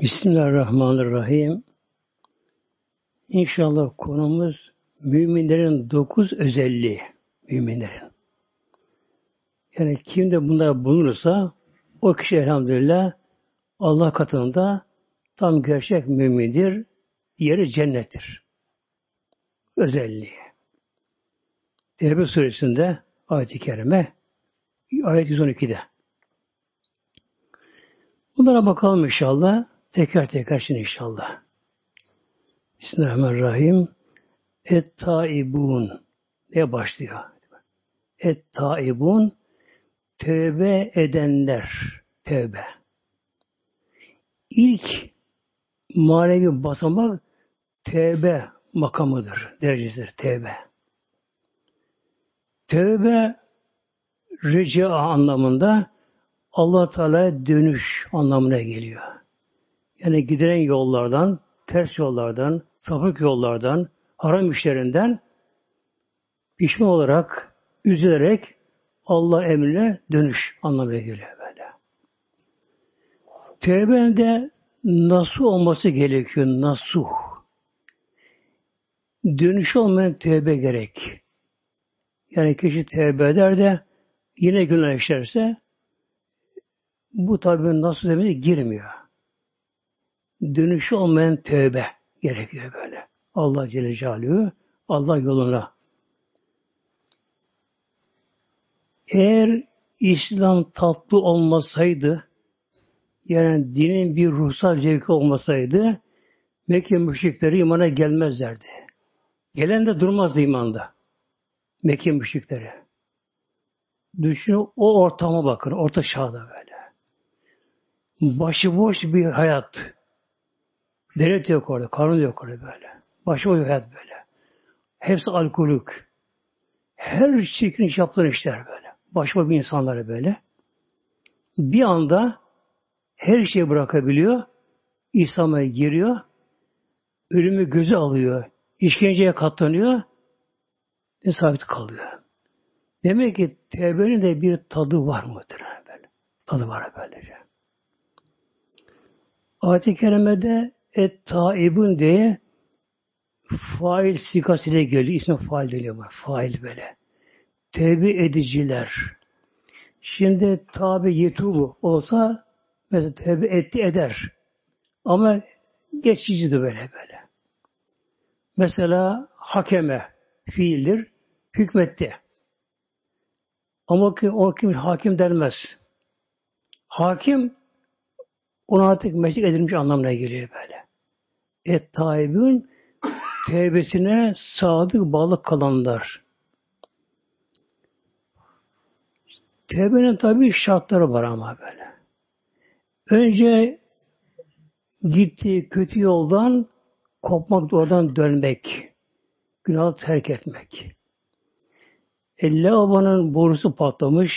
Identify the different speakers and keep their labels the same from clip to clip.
Speaker 1: Bismillahirrahmanirrahim. İnşallah konumuz müminlerin dokuz özelliği. Müminlerin. Yani kim de bunlar bulunursa o kişi elhamdülillah Allah katında tam gerçek mümindir. Yeri cennettir. Özelliği. Tevbe suresinde ayet-i kerime ayet 112'de. Bunlara bakalım inşallah. Tekrar tekrar şimdi inşallah. Bismillahirrahmanirrahim. Et taibun diye başlıyor. Et taibun tövbe edenler tövbe. İlk manevi basamak tövbe makamıdır, derecesidir tövbe. Tövbe rica anlamında Allah Teala dönüş anlamına geliyor. Yani giden yollardan, ters yollardan, sapık yollardan, haram işlerinden pişman olarak, üzülerek Allah emrine dönüş anlamına geliyor böyle. Tevbe'de nasıl olması gerekiyor? Nasıl? Dönüş olmayan tevbe gerek. Yani kişi tevbe eder de yine günah işlerse bu tabi nasıl demeye girmiyor. Dönüşü olmayan tövbe gerekiyor böyle. Allah Celle Celaluhu, Allah yoluna. Eğer İslam tatlı olmasaydı, yani dinin bir ruhsal zevki olmasaydı, Mekke müşrikleri imana gelmezlerdi. Gelen de durmazdı imanda. Mekke müşrikleri. Düşünün o ortama bakın, orta çağda böyle. Başıboş bir hayat. Devlet yok orada, kanun yok orada böyle. Başıboş bir hayat böyle. Hepsi alkolük. Her çirkin iş yaptığı işler böyle. Başıboş bir insanları böyle. Bir anda her şeyi bırakabiliyor. İslam'a giriyor. Ölümü gözü alıyor. İşkenceye katlanıyor. Ve sabit kalıyor. Demek ki tevbenin de bir tadı var mıdır? Böyle. Tadı var böylece. Ayet-i Kerime'de et taibun diye fail sikasıyla geliyor. İsmi fail deniyor var. Fail böyle. Tevbe ediciler. Şimdi tabi yetubu olsa mesela tevbe etti eder. Ama geçicidir böyle böyle. Mesela hakeme fiildir. Hükmetti. Ama ki, o kim hakim denmez. Hakim ona artık meşrik edilmiş anlamına geliyor böyle. Et taibün tevbesine sadık bağlı kalanlar. Tevbenin tabi şartları var ama böyle. Önce gittiği kötü yoldan kopmak, oradan dönmek. Günahı terk etmek. E, lavabanın borusu patlamış,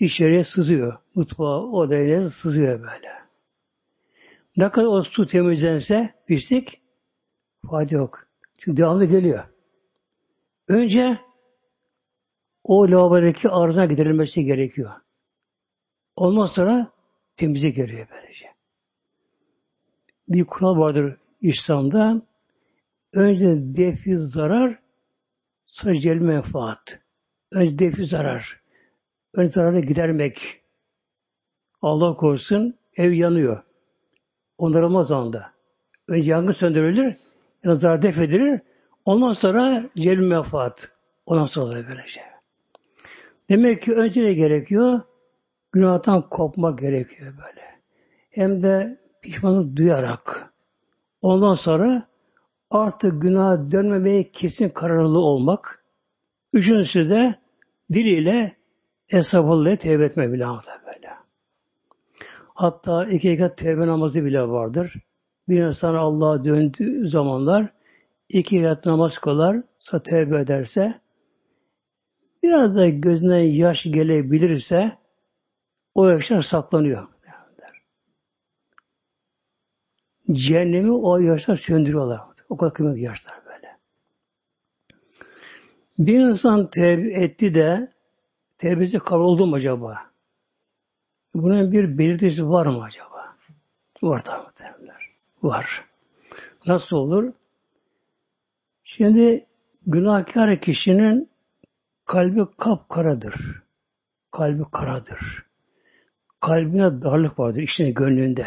Speaker 1: içeriye sızıyor. Mutfağa, odaya sızıyor böyle. Ne kadar o su temizlense pislik fayda yok. Çünkü devamlı geliyor. Önce o lavabodaki arıza giderilmesi gerekiyor. Ondan sonra temizlik geliyor böylece. Bir kural vardır İslam'da. Önce defi zarar, sonra cel menfaat. Önce defi zarar. Önce zararı gidermek. Allah korusun ev yanıyor onarılmaz anda. Önce yangın söndürülür, yani zarar def edilir. Ondan sonra celil menfaat. Ondan sonra böylece. Demek ki önce ne gerekiyor? Günahtan kopmak gerekiyor böyle. Hem de pişmanlık duyarak. Ondan sonra artık günah dönmemeye kesin kararlı olmak. Üçüncüsü de diliyle hesabıyla tevbe etme böyle. Hatta iki rekat tevbe namazı bile vardır. Bir insan Allah'a döndüğü zamanlar iki rekat namaz kılar, sonra tevbe ederse biraz da gözüne yaş gelebilirse o yaşlar saklanıyor. Cehennemi o yaşlar söndürüyorlar. O kadar kıymetli yaşlar böyle. Bir insan tevbe etti de tevbesi kabul oldu mu acaba? Bunun bir belirtisi var mı acaba? Var tabii. var. Nasıl olur? Şimdi günahkar kişinin kalbi kapkaradır. Kalbi karadır. Kalbine darlık vardır içinde gönlünde.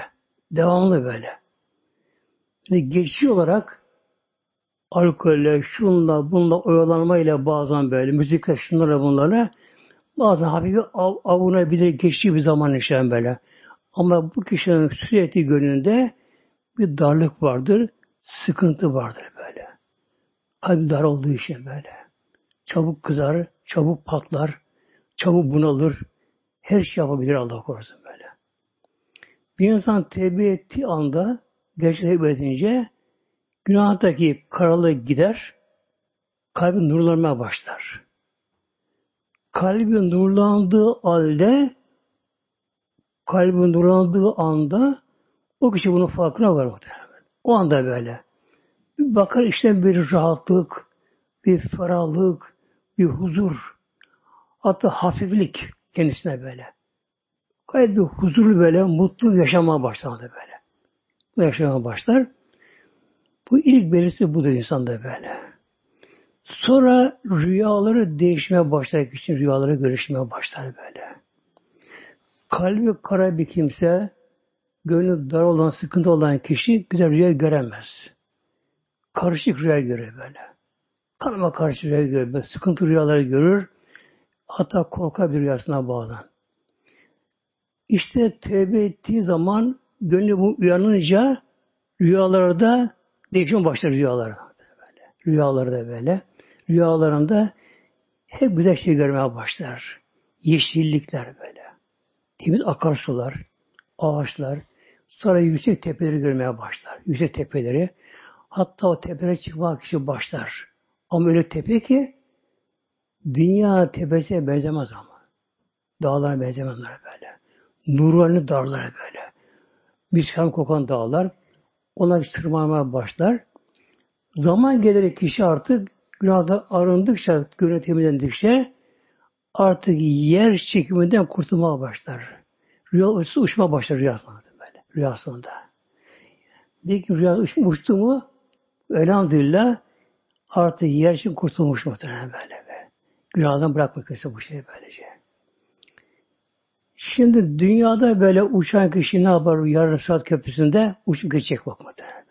Speaker 1: Devamlı böyle. Yani geçici olarak alkolle, şunla, bunla oyalanmayla bazen böyle, müzikle, şunlarla bunlarla bazen hafif av, avunabilir, geçici bir zaman yaşayan böyle. Ama bu kişinin sürekli gönlünde bir darlık vardır, sıkıntı vardır böyle. Kalbi dar olduğu için böyle. Çabuk kızar, çabuk patlar, çabuk bunalır. Her şey yapabilir Allah korusun böyle. Bir insan tevbe ettiği anda, gerçekten tevbe edince, günahtaki karalığı gider, kalbi nurlanmaya başlar. Kalbi nurlandığı halde kalbi nurlandığı anda o kişi bunun farkına var muhtemelen. O anda böyle. Bir bakar işte bir rahatlık, bir ferahlık, bir huzur, hatta hafiflik kendisine böyle. Gayet bir huzurlu böyle, mutlu yaşamaya başlar böyle. Yaşamaya başlar. Bu ilk belirtisi budur insanda böyle. Sonra rüyaları değişmeye başlar, için rüyaları görüşmeye başlar böyle. Kalbi kara bir kimse, gönlü dar olan, sıkıntı olan kişi güzel rüya göremez. Karışık rüya görür böyle. Kanıma karşı rüya görür, böyle sıkıntı rüyaları görür. Hatta korkar bir rüyasına bağlan. İşte tövbe ettiği zaman gönlü bu uyanınca rüyalarda değişim başlar rüyalarda. Böyle. Rüyalarda böyle. Rüyalarında hep güzel şey görmeye başlar. Yeşillikler böyle. Temiz akarsular, ağaçlar, sonra yüksek tepeleri görmeye başlar. Yüksek tepeleri. Hatta o tepelere çıkmak için başlar. Ama öyle tepe ki dünya tepesine benzemez ama. Dağlara benzemez böyle. Nurlarını darlar böyle. Miskan kokan dağlar. Ona tırmanmaya başlar. Zaman gelir kişi artık günahda arındıkça, gönül temizlendikçe artık yer çekiminden kurtulmaya başlar. Rüya uçma başlar rüyasında böyle. Rüyasında. Peki rüya uçtu mu elhamdülillah artık yer için kurtulmuş muhtemelen böyle. Be. Günahdan bırakmak bu şey böylece. Şimdi dünyada böyle uçan kişi ne yapar yarın saat köprüsünde uçup geçecek bak böyle.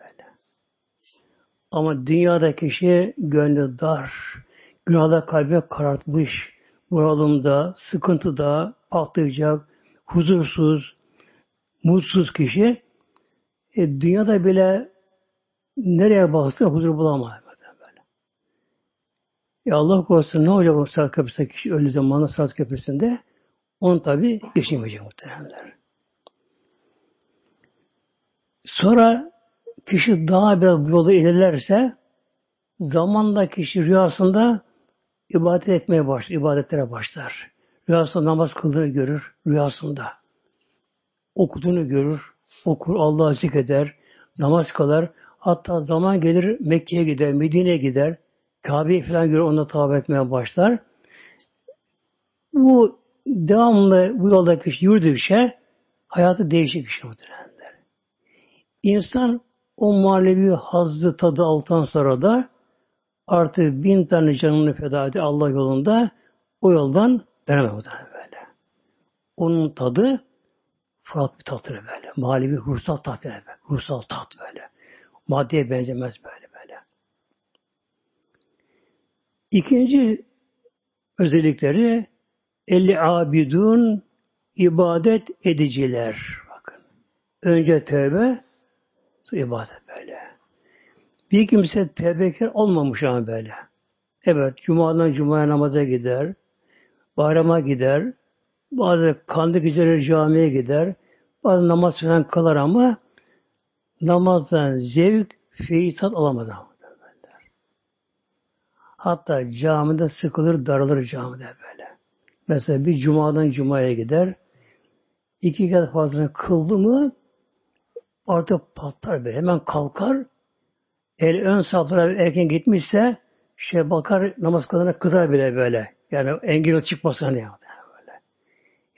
Speaker 1: Ama dünyada kişi gönlü dar, günahda kalbe karartmış, bunalımda, sıkıntıda patlayacak, huzursuz, mutsuz kişi e, dünyada bile nereye baksa huzur bulamaz. Böyle. Ya Allah korusun ne olacak o saat köprüsünde kişi ölü zamanı saat köprüsünde? Onu tabi geçemeyecek muhtemelenler. Sonra kişi daha biraz bu yolda ilerlerse zamanla kişi rüyasında ibadet etmeye başlar, ibadetlere başlar. Rüyasında namaz kıldığını görür, rüyasında. Okuduğunu görür, okur, Allah'ı zikreder, namaz kılar. Hatta zaman gelir Mekke'ye gider, Medine'ye gider, Kabe'yi falan görür, ona tabi etmeye başlar. Bu devamlı bu yolda kişi yürüdükçe hayatı değişik bir şey muhtemelenler. İnsan o manevi hazzı tadı altan sonra da artık bin tane canını feda etti Allah yolunda o yoldan dönemez böyle. Onun tadı farklı bir tattır böyle. Manevi ruhsal tat böyle. Ruhsal tat böyle. Maddeye benzemez böyle böyle. İkinci özellikleri Elli abidun ibadet ediciler. Bakın. Önce tövbe, ibadet böyle. Bir kimse tevbekar olmamış ama böyle. Evet, cumadan cumaya namaza gider, bayrama gider, bazı kandı geceleri camiye gider, bazı namaz falan kılar ama namazdan zevk, feyitat alamaz ama. Hatta camide sıkılır, daralır camide böyle. Mesela bir cumadan cumaya gider. iki kez fazla kıldı mı artık patlar böyle. Hemen kalkar. El ön saflara erken gitmişse şey bakar namaz kılana kızar bile böyle. Yani engel çıkmasına ne yapar böyle.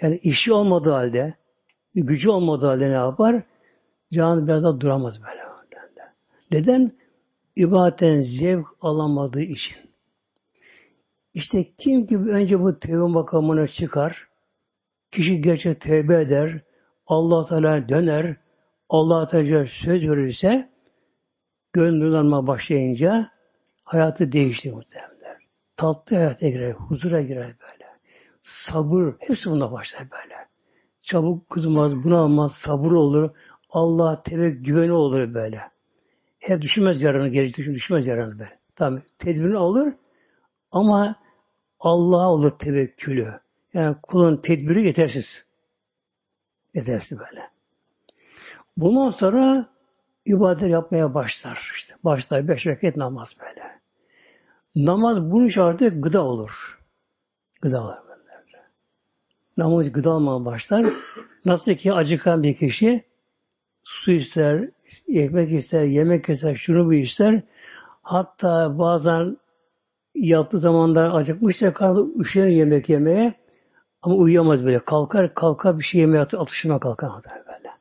Speaker 1: Yani işi olmadığı halde, gücü olmadığı halde ne yapar? Canı biraz daha duramaz böyle. Neden? İbadetten zevk alamadığı için. İşte kim ki önce bu tevbe makamına çıkar, kişi gerçek tevbe eder, Allah Teala döner, Allah Teala söz verirse, gönlülanma başlayınca hayatı değişti muhtemelen. Tatlı hayata girer, huzura girer böyle. Sabır, hepsi bunda başlar böyle. Çabuk kızmaz, bunalmaz, sabır olur. Allah tevekkül güveni olur böyle. Hep düşünmez yarını, geri düşün, düşünmez yarını böyle. Tabi tedbirini alır ama Allah'a olur tevekkülü. Yani kulun tedbiri yetersiz. Yetersiz böyle. Bundan sonra ibadet yapmaya başlar. İşte başlar beş vakit namaz böyle. Namaz bunun şartı gıda olur. Gıda olur. Namaz gıda almaya başlar. Nasıl ki acıkan bir kişi su ister, ekmek ister, yemek ister, şunu bir ister. Hatta bazen yattığı zamanlar acıkmışsa karnı üşenir yemek yemeye ama uyuyamaz böyle. Kalkar kalkar bir şey yemeye atışına kalkar böyle.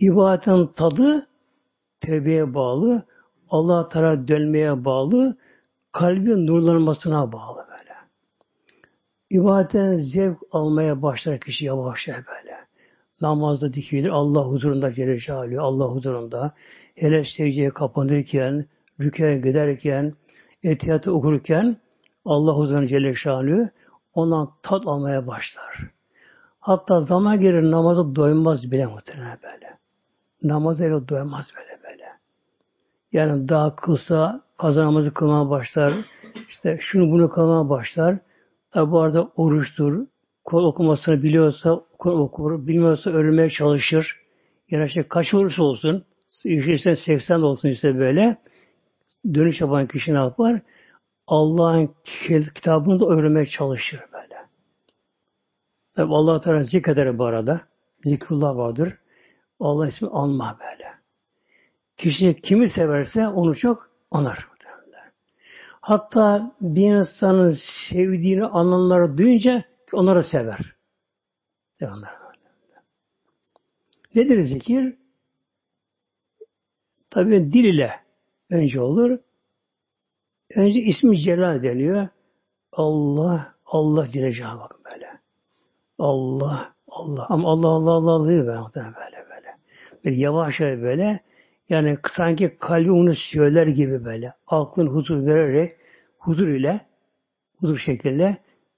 Speaker 1: İbadetin tadı tevbeye bağlı, Allah Teala dönmeye bağlı, kalbin nurlanmasına bağlı böyle. İbadetten zevk almaya başlar kişi yavaş böyle. Namazda dikilir, Allah huzurunda Celle Allah huzurunda. Hele secdeye kapanırken, rüküye giderken, etiyatı okurken Allah huzurunda Celle Şanlı ondan tat almaya başlar. Hatta zaman gelir namaza doymaz bile muhtemelen böyle. Namaza öyle doymaz böyle böyle. Yani daha kısa kaza namazı kılmaya başlar. İşte şunu bunu kılmaya başlar. Tabi bu arada oruçtur. Kol okumasını biliyorsa kol okur. Bilmiyorsa öğrenmeye çalışır. Yani işte kaç olursa olsun. İşte 80 olsun işte böyle dönüş yapan kişi ne yapar? Allah'ın kitabını da öğrenmeye çalışır böyle. Tabi Allah Teala zikreder bu arada. Zikrullah vardır. Allah ismi anma böyle. Kişi kimi severse onu çok anar. Hatta bir insanın sevdiğini anlamları duyunca onları sever. Nedir zikir? Tabi dil ile önce olur. Önce ismi Celal deniyor. Allah, Allah Celle bakın böyle. Allah, Allah. Ama Allah, Allah, Allah, Allah diyor böyle, böyle, yavaş böyle. Yani sanki kalbi onu söyler gibi böyle. Aklın huzur vererek, huzur ile, huzur şekilde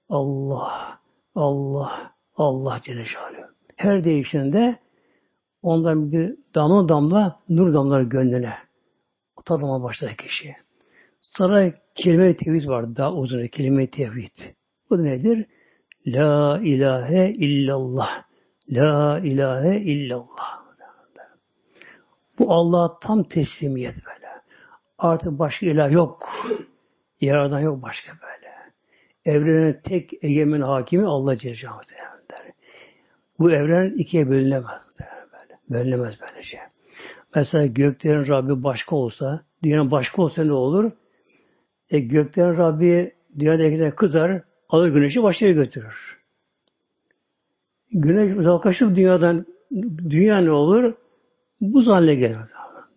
Speaker 1: Allah, Allah, Allah Celle. Her değişinde ondan bir damla damla nur damlar gönlüne tadıma başlar kişi. Sonra kelime-i tevhid var. Daha uzun kelime-i tevhid. Bu nedir? La ilahe illallah. La ilahe illallah. Bu Allah'a tam teslimiyet böyle. Artık başka ilah yok. Yaradan yok başka böyle. Evrenin tek egemen hakimi Allah Celle der. Bu evren ikiye bölünemez böyle. Bölünemez böyle şey. Mesela göklerin Rabbi başka olsa, dünyanın başka olsa ne olur? E göklerin Rabbi dünyadakiler kızar, alır güneşi yere götürür. Güneş uzaklaşıp dünyadan, dünya ne olur? Buz haline gelir.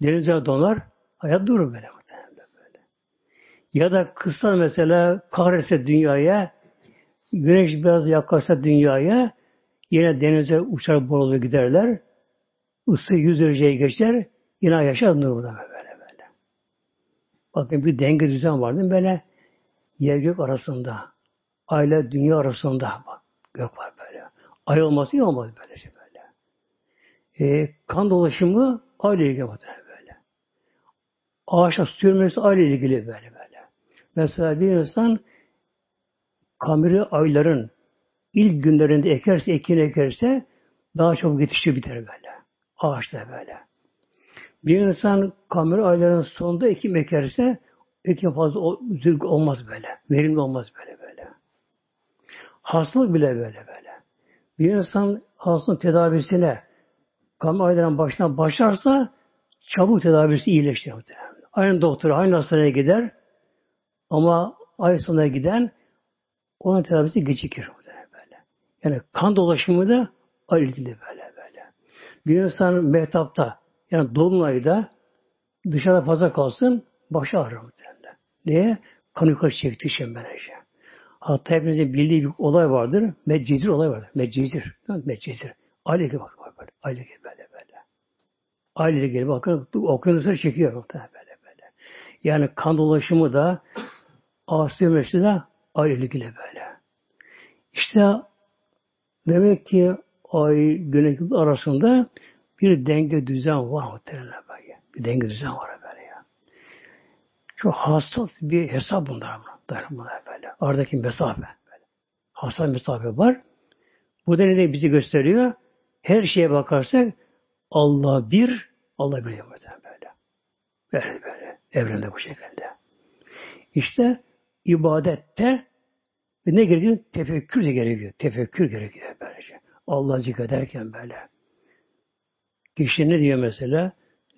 Speaker 1: Denizler donar, hayat durur böyle. böyle. Ya da kısa mesela kahretse dünyaya, güneş biraz yaklaşsa dünyaya, yine denize uçar boğulur giderler ısı 100 dereceye geçer, yine yaşar burada böyle böyle. Bakın bir denge düzen var değil mi? Böyle yer gök arasında, aile dünya arasında bak gök var böyle. Ay olması iyi olmaz böyle şey. E, kan dolaşımı aile ilgili böyle. Ağaçla su yürümesi aile ilgili böyle böyle. Mesela bir insan kameri ayların ilk günlerinde ekerse, ekin ekerse daha çok yetişiyor biter böyle. Ağaçta böyle. Bir insan kamera aylarının sonunda ekim ekerse ekim fazla olmaz böyle. Verimli olmaz böyle böyle. Hastalık bile böyle böyle. Bir insan hastalığın tedavisine kamera aylarının başına başlarsa çabuk tedavisi iyileştirir. Aynı doktor aynı hastaneye gider ama ay sonuna giden onun tedavisi gecikir. Böyle. Yani kan dolaşımı da ayrı böyle. Bir insan mehtapta Yani dolunayda dışarıda fazla kalsın başı ağrır muhtemelen. Niye? Kan yukarı çektiği için böylece. Hatta hepinizin bildiği bir olay vardır. Meccezir olay vardır. Meccezir. Meccezir. Aile gibi bak böyle. Aile gibi böyle böyle. Aile gibi bakın okyanusları çekiyor muhtemelen böyle böyle. Yani kan dolaşımı da Asya Mescid'e aile gibi böyle. İşte demek ki ay güneş arasında bir denge düzen var muhtemelen böyle. Bir denge düzen var böyle ya. Çok hassas bir hesap bunlar bunlar böyle. Aradaki mesafe böyle. Hassas mesafe var. Bu da bizi gösteriyor? Her şeye bakarsak Allah bir, Allah bir böyle. Böyle böyle. Evrende bu şekilde. İşte ibadette ne gerekiyor? Tefekkür de gerekiyor. Tefekkür gerekiyor böylece. Allah zikrederken böyle. Kişi ne diyor mesela?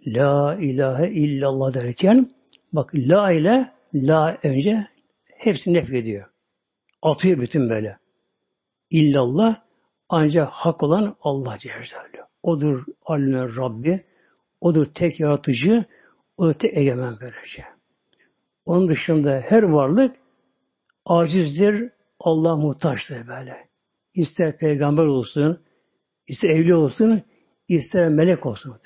Speaker 1: La ilahe illallah derken bak la ile la önce hepsini nef ediyor. Atıyor bütün böyle. İllallah ancak hak olan Allah Celle Odur alimin Rabbi. Odur tek yaratıcı. Odur tek egemen böylece. Onun dışında her varlık acizdir, Allah muhtaçtır böyle. İster peygamber olsun, ister evli olsun, ister melek olsun.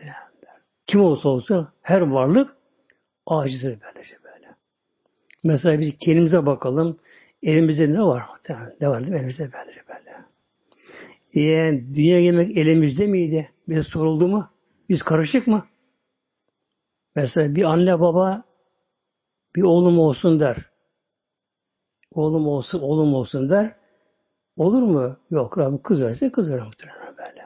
Speaker 1: Kim olsa olsun her varlık acizdir böylece böyle. Mesela biz kendimize bakalım. Elimizde ne var? Ne var değil mi? Elimizde böylece böyle. Yani dünya yemek elimizde miydi? Bize soruldu mu? Biz karışık mı? Mesela bir anne baba bir oğlum olsun der. Oğlum olsun, oğlum olsun der. Olur mu? Yok. Rabbim kız verse kız verir böyle.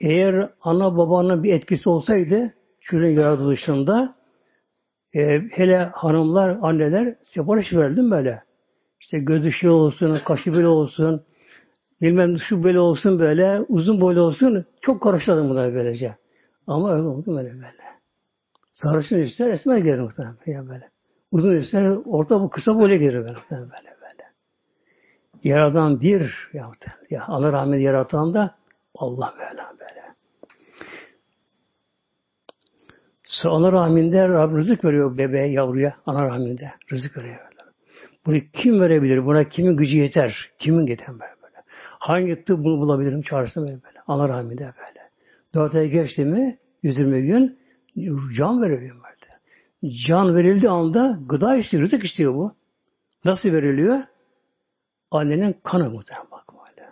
Speaker 1: Eğer ana babanın bir etkisi olsaydı çocuğun yaratılışında e, hele hanımlar, anneler sipariş verdim böyle. İşte gözü şey olsun, kaşı böyle olsun, bilmem şu böyle olsun böyle, uzun boylu olsun. Çok karıştırdım bunları böylece. Ama öyle oldu böyle böyle. Sarışın ister, esmer gelir muhtemelen ya böyle. Uzun ister, orta bu kısa boylu gelir böyle muhtemelen böyle böyle. Yaradan bir ya, ya Allah rahmet yaratan da Allah böyle böyle. Sonra ana rahminde Rabbim rızık veriyor bebeğe, yavruya, ana rahminde rızık veriyor. Bunu kim verebilir? Buna kimin gücü yeter? Kimin yeter? Hangi tıp bunu bulabilirim? Çağırsın böyle böyle. Ana rahminde böyle. Dört ay geçti mi? 120 gün can veriyor böyle. Can verildiği anda gıda istiyor, rızık istiyor bu. Nasıl veriliyor? Annenin kanı muhtemelen bak böyle.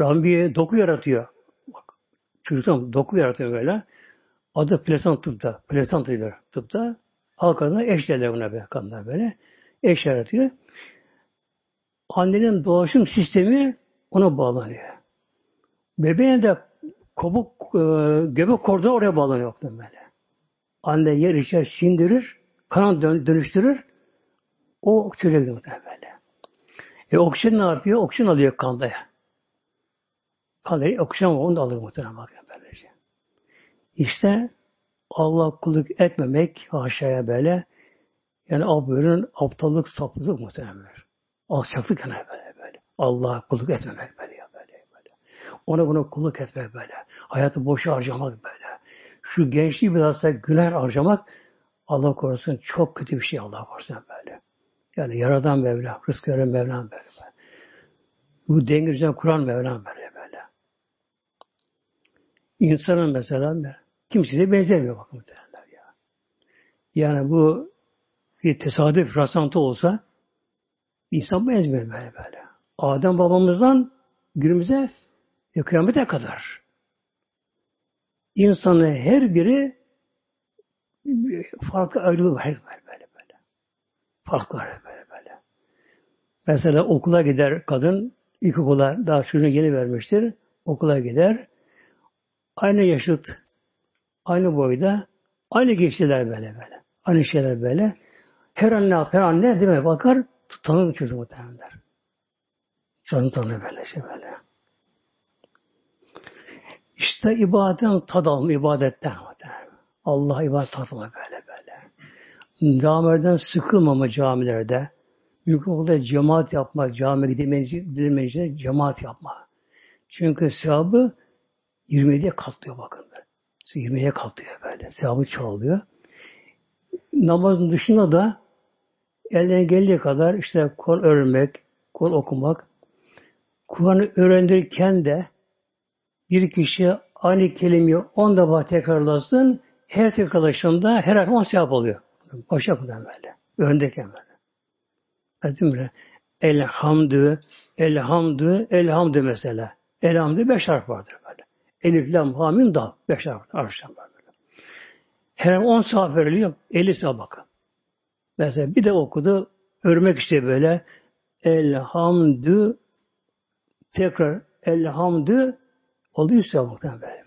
Speaker 1: Rabbim doku yaratıyor. Bak, çocuktan doku yaratıyor böyle. Adı plasant tıpta. Plasant tıpta. Halk adına eş derler buna be, kanlar böyle. Eş yaratıyor. Annenin dolaşım sistemi ona bağlanıyor. Bebeğin de kabuk, e, göbek kordonu oraya bağlanıyor böyle. Anne yer içer sindirir, kan dön, dönüştürür. O çocuğa gidiyor böyle. E oksijen ne yapıyor? Oksijen alıyor kanda. Kanda oksijen var, onu da alır muhtemelen bakın böylece. İşte Allah kulluk etmemek aşağıya böyle yani abinin aptallık, saplık muhtemelen. Alçaklık yani böyle. Allah'a kulluk etmemek böyle ya böyle böyle. Ona buna kulluk etmek böyle. Hayatı boşa harcamak böyle. Şu gençliği bilhassa günah harcamak Allah korusun çok kötü bir şey Allah korusun böyle. Yani yaradan Mevla, rızkı veren Mevlam böyle. Bu denge kuran Mevlam böyle böyle. İnsanın mesela kimseye benzemiyor bakın muhtemelenler ya. Yani bu bir tesadüf, rastlantı olsa insan benzemiyor böyle böyle. Adem babamızdan günümüze ve kıyamete kadar insanın her biri farklı ayrılığı var böyle böyle. böyle. Farklı var böyle böyle. Mesela okula gider kadın, ilkokula daha çocuğunu yeni vermiştir. Okula gider. Aynı yaşıt, aynı boyda, aynı geçtiler böyle böyle. Aynı şeyler böyle. Her anne, her anne değil mi? Bakar, tanır çocuğu muhtemelenler. Tanı tanır böyle şey böyle. İşte ibadetten tad alma, ibadetten. Allah ibadet tatma böyle böyle. Camilerden sıkılmama camilerde. Mümkün olduğu cemaat yapma, camiye gidemeyince cemaat yapma. Çünkü sevabı 27'ye katlıyor bakın. Yemeğe kalkıyor böyle. Sevabı çoğalıyor. Namazın dışında da elden geldiği kadar işte Kur'an öğrenmek, Kur'an okumak, Kur'an'ı öğrenirken de bir kişi aynı kelimeyi on defa tekrarlasın, her tekrarlaşında her harf on sevap oluyor. Başa kadar böyle. Öndeyken böyle. Değil Elhamdü, elhamdü, elhamdü mesela. Elhamdü beş harf vardır böyle. Elif, lam, hamim, dal. Beş harf arşam böyle. Her on sevap veriliyor. Elli sevap bakın. Mesela bir de okudu. Örmek işte böyle. Elhamdü tekrar elhamdü oldu yüz sevap muhtemelen böyle.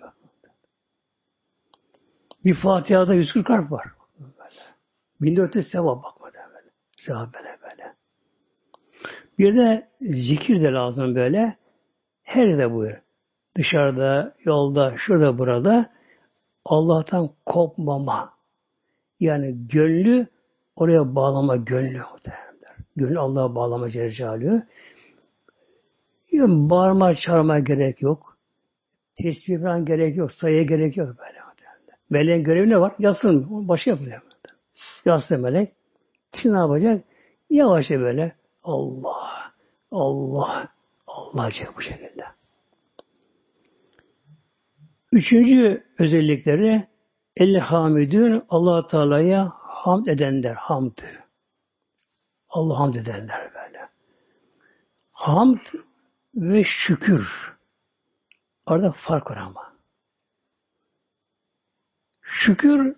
Speaker 1: Bir Fatiha'da 140 harf var. Böyle. 1400 sevap bakma böyle. Sevap böyle böyle. Bir de zikir de lazım böyle. Her yerde buyur. Dışarıda, yolda, şurada, burada Allah'tan kopmama. Yani gönlü oraya bağlama gönlü muhtemelenler. Gönlü Allah'a bağlama Celle yani bağırma, çağırma gerek yok. Tesbih falan gerek yok. Sayıya gerek yok böyle. Meleğin görevi ne var? Yatsın. Başı yapıyor. Yatsın melek. Kişi ne yapacak? Yavaşça böyle Allah, Allah, Allah diyecek bu şekilde. Üçüncü özellikleri El hamidün allah Teala'ya hamd edenler, hamd. Allah hamd edenler böyle. Hamd ve şükür. Arada fark var ama. Şükür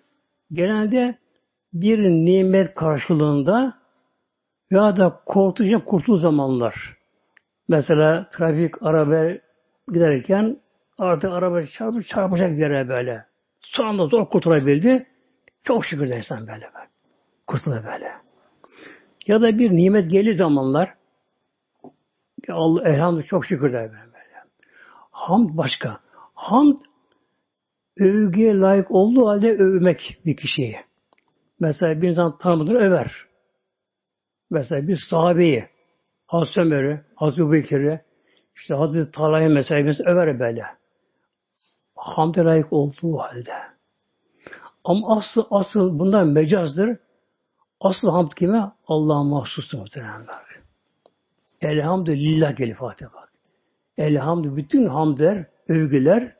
Speaker 1: genelde bir nimet karşılığında ya da korktuğu kurtulduğu zamanlar. Mesela trafik araba giderken artık araba çarpıp çarpacak bir yere böyle. Son anda zor kurtulabildi. Çok şükür insan böyle. böyle. Kurtulur böyle. Ya da bir nimet gelir zamanlar Allah elhamdülillah çok şükür der böyle. Hamd başka. Hamd övgüye layık olduğu halde övmek bir kişiyi. Mesela bir insan tanımadığını över. Mesela bir sahabeyi, Hazreti Ömer'i, Hazreti Bekir'i, işte Hazreti Talha'yı mesela biz över böyle. Hamde layık olduğu halde. Ama asıl, asıl bundan mecazdır. Asıl hamd kime? Allah'a mahsustur muhteremler. Elhamdülillah geliyor Fatiha. Elhamdülillah bütün hamdler, övgüler,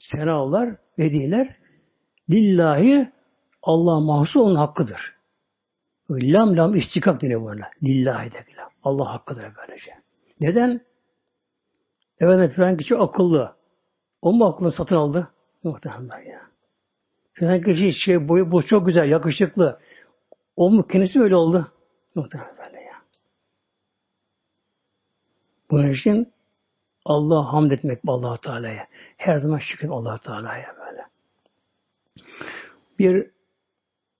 Speaker 1: senalar, vediler lillahi Allah mahsus onun hakkıdır. Lam lam istikak deniyor buna. Lillahi de. Allah hakkıdır böylece. Neden? Evet filan kişi akıllı. O mu aklını satın aldı? Muhtemelen ya. Filan kişi şey boyu bu çok güzel, yakışıklı. O mu kendisi öyle oldu? Muhtemelen böyle ya. Bunun için Allah hamd etmek allah Teala'ya. Her zaman şükür allah Teala'ya böyle. Bir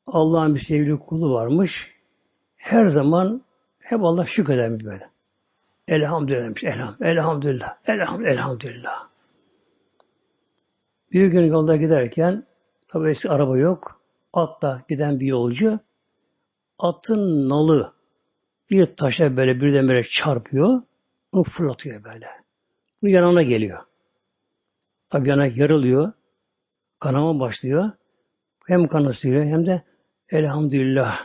Speaker 1: Allah'ın bir sevgili kulu varmış. Her zaman hep Allah şükredermiş böyle. Elhamdülillah demiş. Elham, elhamdülillah. Elham, elhamdülillah. Bir gün yolda giderken tabi eski araba yok. Atla giden bir yolcu atın nalı bir taşa böyle birdenbire çarpıyor. Onu fırlatıyor böyle. Bu yanına geliyor. Tabi yana yarılıyor. Kanama başlıyor. Hem kanı sürüyor hem de Elhamdülillah.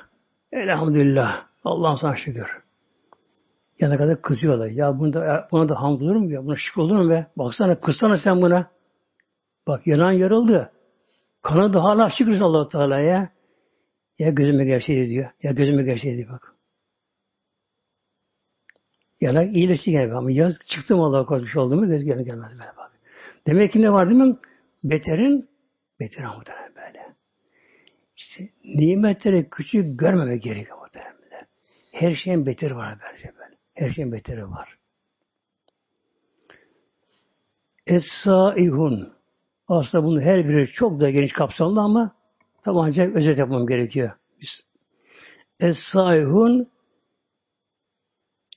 Speaker 1: Elhamdülillah. Allah'ım sana şükür. Yana kadar kızıyorlar. Ya bunda, buna da hamd olur mu ya? Buna şükür olur mu be? Baksana kızsana sen buna. Bak yanan yarıldı. Kanı da hala şükür allah Teala'ya. Ya gözüme gelseydi diyor. Ya gözüme gelseydi bak. Yanak iyileşti gene ama ya çıktım Allah'a korkmuş olduğumu göz gene gelmez böyle bak. Demek ki ne var değil mi? Beterin beter muhtemelen böyle. İşte nimetleri küçük görmemek gerekiyor muhtemelen. Her şeyin beteri var bence böyle. Her şeyin beteri var. Es-saihun. Aslında bunun her biri çok da geniş kapsamlı ama tabi ancak özet yapmam gerekiyor. Es-saihun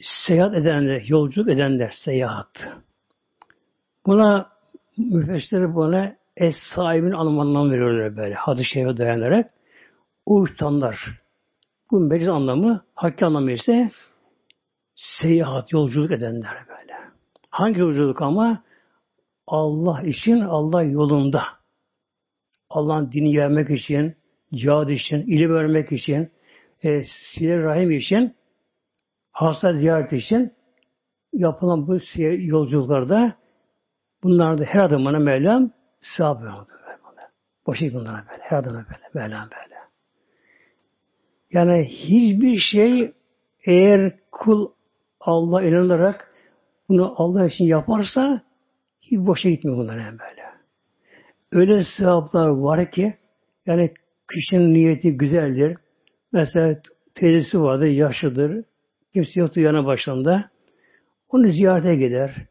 Speaker 1: seyahat edenler, yolculuk edenler, seyahat. Buna müfessirleri buna es sahibin anlamından veriyorlar böyle. Hadis-i dayanarak. Uçtanlar. Bu meclis anlamı, hakki anlamı ise seyahat, yolculuk edenler böyle. Hangi yolculuk ama? Allah için Allah yolunda. Allah'ın dini yaymak için, cihad için, ilim öğrenmek için, e, siler rahim için, hasta ziyaret için yapılan bu yolculuklarda bunlarda her adımına Mevlam sevap veriyordu. Boşu bunlara böyle. Her adımına böyle. Mevlam böyle. Yani hiçbir şey eğer kul Allah inanarak bunu Allah için yaparsa hiç boşa gitmiyor bunlar hem böyle. Öyle sevaplar var ki yani kişinin niyeti güzeldir. Mesela teyzesi vardı, yaşlıdır. Kimse yoktu yana başında. Onu ziyarete gider.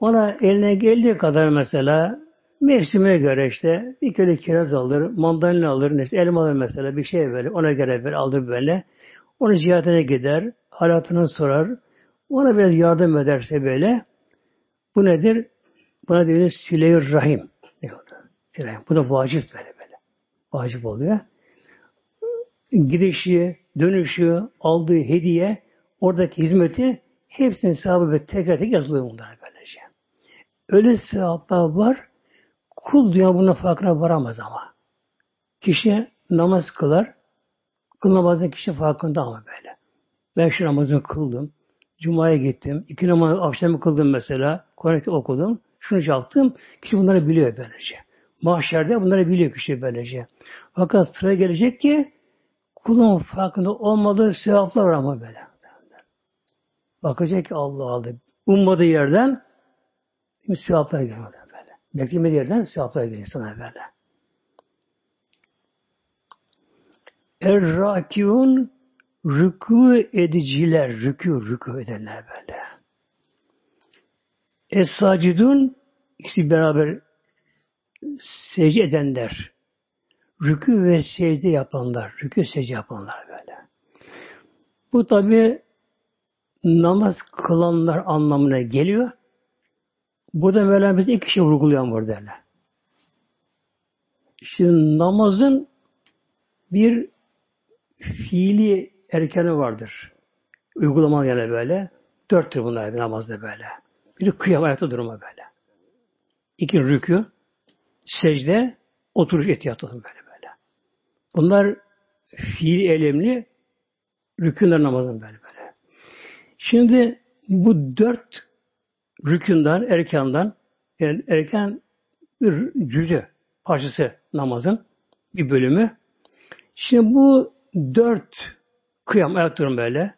Speaker 1: Ona eline geldiği kadar mesela mevsimine göre işte bir kilo kiraz alır, mandalina alır, neyse, elma alır mesela bir şey verir. Ona göre ver, alır böyle. Onu ziyaretine gider, halatını sorar. Ona biraz yardım ederse böyle. Bu nedir? Buna diyoruz sile rahim. Bu da vacip böyle böyle. Vacip oluyor. Gidişi, dönüşü, aldığı hediye, oradaki hizmeti hepsinin sahibi ve tekrar tek yazılıyor bunlar böylece. Öyle sevaplar var, kul dünya bunun farkına varamaz ama. Kişi namaz kılar, kıl namazın kişi farkında ama böyle. Ben şu namazımı kıldım, Cuma'ya gittim, iki namaz akşamı kıldım mesela, Kur'an okudum, şunu yaptım, kişi bunları biliyor böylece. Mahşerde bunları biliyor kişi böylece. Fakat sıra gelecek ki kulun farkında olmadığı sevaplar var ama böyle. Bakacak ki Allah aldı. Ummadığı yerden sevaplar geliyor böyle. Beklemediği yerden sevaplar geliyor sana böyle. Er-Rakiun rükû ediciler, rükû, rükû edenler böyle. Es-Sacidun ikisi beraber secde edenler. Rükû ve secde yapanlar, rükû secde yapanlar böyle. Bu tabi namaz kılanlar anlamına geliyor. Burada Mevlam bize iki şey vurgulayan burada. Şimdi namazın bir fiili erkeni vardır. Uygulama yani böyle. Dörttür bunlar namazda böyle. Bir kıyam ayakta durma böyle. İki rükü, secde, oturuş böyle böyle. Bunlar fiil elemli rükünler namazın böyle böyle. Şimdi bu dört rükünden, erkandan, yani erken bir cüzü parçası namazın bir bölümü. Şimdi bu dört kıyam ayak durum böyle.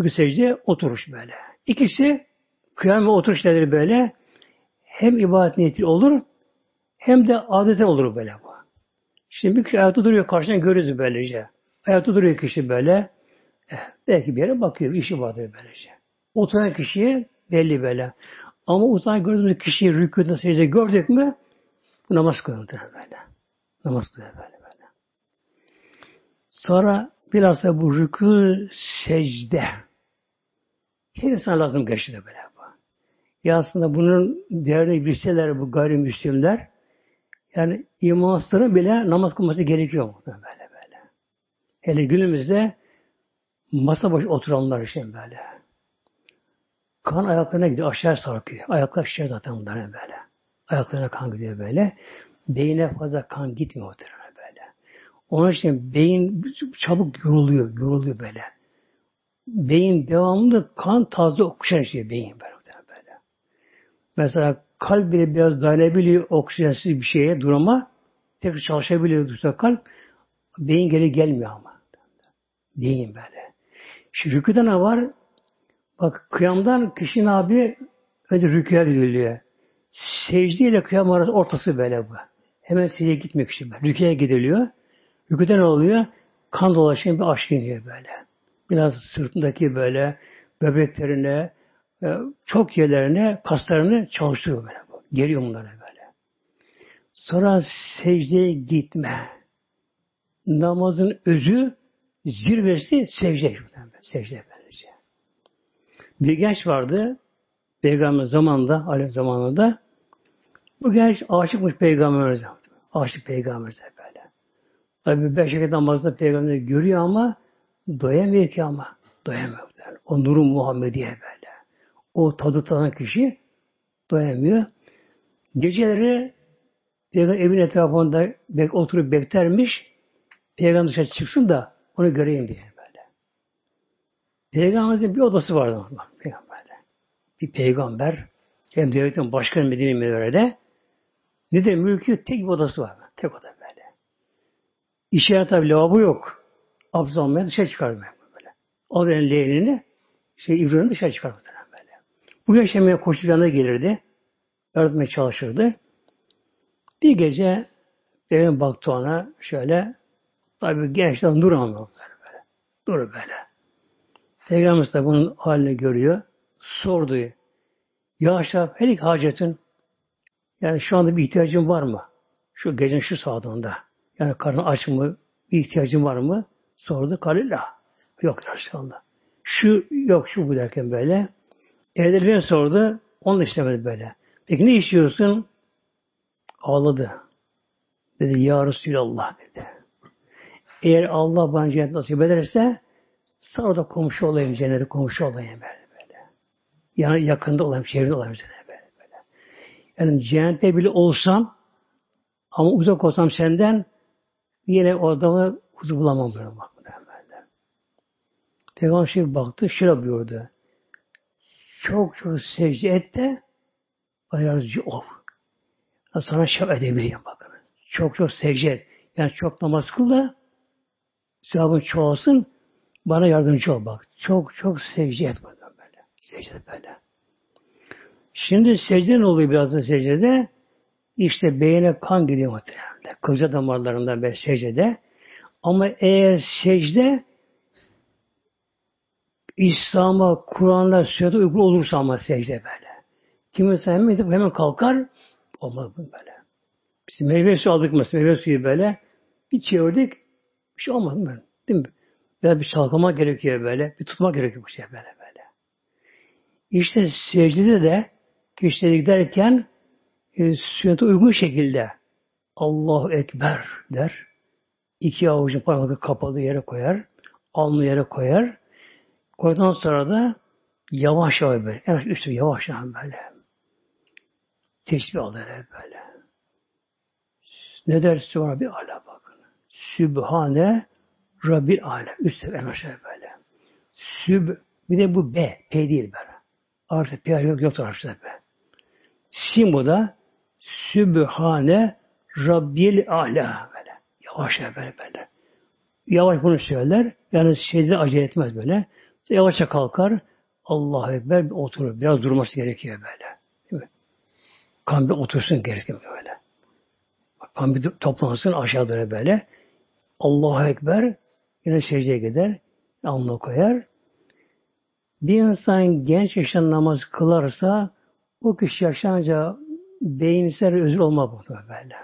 Speaker 1: Rükü secde oturuş böyle. İkisi kıyam ve oturuş nedir böyle hem ibadet niyeti olur hem de adete olur böyle bu. Şimdi bir kişi ayakta duruyor karşına görürüz böylece. Ayakta duruyor kişi böyle. Eh, belki bir yere bakıyor. işi vardır böylece. Oturan kişiye belli böyle. Ama uzak gördüğümüz kişiyi rükûda secde gördük mü namaz kılıyor böyle. Namaz kılıyor böyle böyle. Sonra bilhassa bu rükû secde her insan lazım geçti böyle bu. Ya aslında bunun değerini bilseler bu gayrimüslimler yani imansların bile namaz kılması gerekiyor böyle böyle. Hele günümüzde masa başı oturanlar için böyle. Kan ayaklarına gidiyor, aşağı sarkıyor. Ayaklar aşağı zaten bunların böyle. Ayaklarına kan gidiyor böyle. Beyine fazla kan gitmiyor muhtemelen böyle. Onun için beyin çabuk yoruluyor, yoruluyor böyle. Beyin devamlı kan taze okşan şey beyin böyle. böyle. Mesela kalp bile biraz dayanabiliyor oksijensiz bir şeye, duruma. Tekrar çalışabiliyor dursa kalp. Beyin geri gelmiyor ama. Beyin böyle. Şu rüküde ne var? Bak kıyamdan kişinin abi önce rüküye gidiliyor. Secde ile kıyam arası ortası böyle bu. Hemen secdeye gitmiyor kişi. Böyle. Rüküye gidiliyor. Rüküde ne oluyor? Kan dolaşan bir aşk iniyor böyle. Biraz sırtındaki böyle böbreklerine, çok yerlerine, kaslarını çalıştırıyor böyle. Geliyor bunlara böyle. Sonra secdeye gitme. Namazın özü, zirvesi secde. Secde böylece. Bir genç vardı. Peygamber zamanında, alem zamanında. Bu genç aşıkmış peygamberimize. Aşık peygamberimize böyle. Tabi beş vakit namazda peygamberi görüyor ama doyamıyor ki ama. Doyamıyor. O nuru Muhammediye böyle. O tadı tadan kişi doyamıyor. Geceleri Peygamber evin etrafında bek, oturup beklermiş. Peygamber dışarı çıksın da onu göreyim diye böyle. Peygamberimizin bir odası vardı. Peygamber'de. Bir peygamber hem devletin başkanı Medine Münevvere'de ne de mülkü tek bir odası var. Tek oda böyle. İçeride tabi lavabo yok. Abdest almaya dışarı çıkarmıyor böyle. Alır leğenini şey İbrahim'i dışarı çıkarmıyor böyle. Bu yaşamaya koşu yanına gelirdi. Yardım çalışırdı. Bir gece evin baktı ona şöyle tabi gençten duramıyor böyle. Dur böyle. Peygamberimiz de bunun halini görüyor. Sordu. Ya aşağı helik hacetin yani şu anda bir ihtiyacın var mı? Şu gecenin şu saatinde. Yani karnın aç mı? Bir ihtiyacın var mı? Sordu. Kalilla. Yok inşallah. Şu yok şu bu derken böyle. Evde sordu. Onu istemedi böyle. Peki ne istiyorsun? Ağladı. Dedi Ya Resulallah dedi. Eğer Allah bana cennet nasip ederse sana da komşu olayım, cennete komşu olayım böyle. böyle. Yani yakında olayım, çevrede olayım cennete böyle, böyle. Yani cennette bile olsam ama uzak olsam senden yine o adamı huzur bulamam böyle bak. Peygamber şimdi baktı, şöyle buyurdu. Çok çok secde et de ayarcı ol. Sana şef edebileyim bakın. Çok çok secde et. Yani çok namaz kıl da sevabın çoğalsın bana yardımcı ol bak. Çok çok secde et bakın böyle. Secde böyle. Şimdi secde ne oluyor biraz da secdede? İşte beyine kan gidiyor muhtemelen. Kılca damarlarından böyle secdede. Ama eğer secde İslam'a, Kur'an'la, sünnete uygun olursa ama secde böyle. Kimisi hemen hemen kalkar. Olmaz bu böyle. Biz meyve suyu aldık mesela. Meyve suyu böyle. Bir çevirdik. Bir şey olmadı mı? Değil mi? Biraz bir çalkama gerekiyor böyle. Bir tutma gerekiyor bu şey böyle böyle. İşte secdede de kişileri giderken e, sünnete uygun şekilde Allahu Ekber der. İki avucun parmakları kapalı yere koyar. Alnı yere koyar. Koyduktan sonra da yavaş yavaş böyle. En üstü yavaş yavaş böyle. Tesbih alırlar böyle. Ne der sonra bir ala bakın. Sübhane Rabbil alem. Üst en aşağı böyle. Süb bir de bu B. P değil böyle. Artık P yok yoktur artık be. Sim bu da Sübhane Rabbil ala böyle. Yavaş böyle böyle. Yavaş bunu söyler. Yani şeyde acele etmez böyle. Yavaşça kalkar. Allahu Ekber oturur. Biraz durması gerekiyor böyle. Kan bir otursun gerekiyor böyle. Kan bir toplansın aşağıda böyle. Allahu Ekber yine secdeye gider. Alnına koyar. Bir insan genç yaşta namaz kılarsa o kişi yaşlanınca beyinsel özür olmaz bu böyle.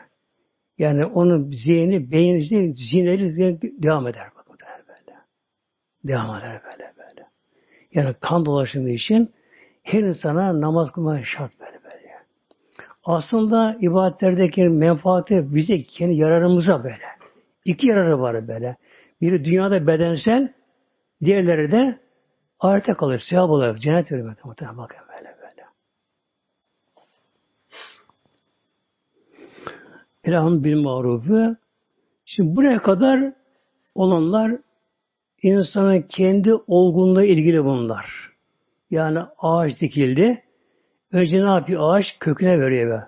Speaker 1: Yani onun zihni, beyin zihinleri devam eder. Bak, böyle. Devam eder böyle. Yani kan dolaşımı için her insana namaz kılmak şart böyle böyle. Aslında ibadetlerdeki menfaati bize kendi yararımıza böyle. İki yararı var böyle. Biri dünyada bedensel, diğerleri de ahirete kalır. Sevap olarak cennet veriyor. Muhtemelen bakın böyle böyle. İlahın bir marufu. Şimdi buraya kadar olanlar insanın kendi olgunluğu ilgili bunlar. Yani ağaç dikildi. Önce ne yapıyor? Ağaç köküne veriyor be.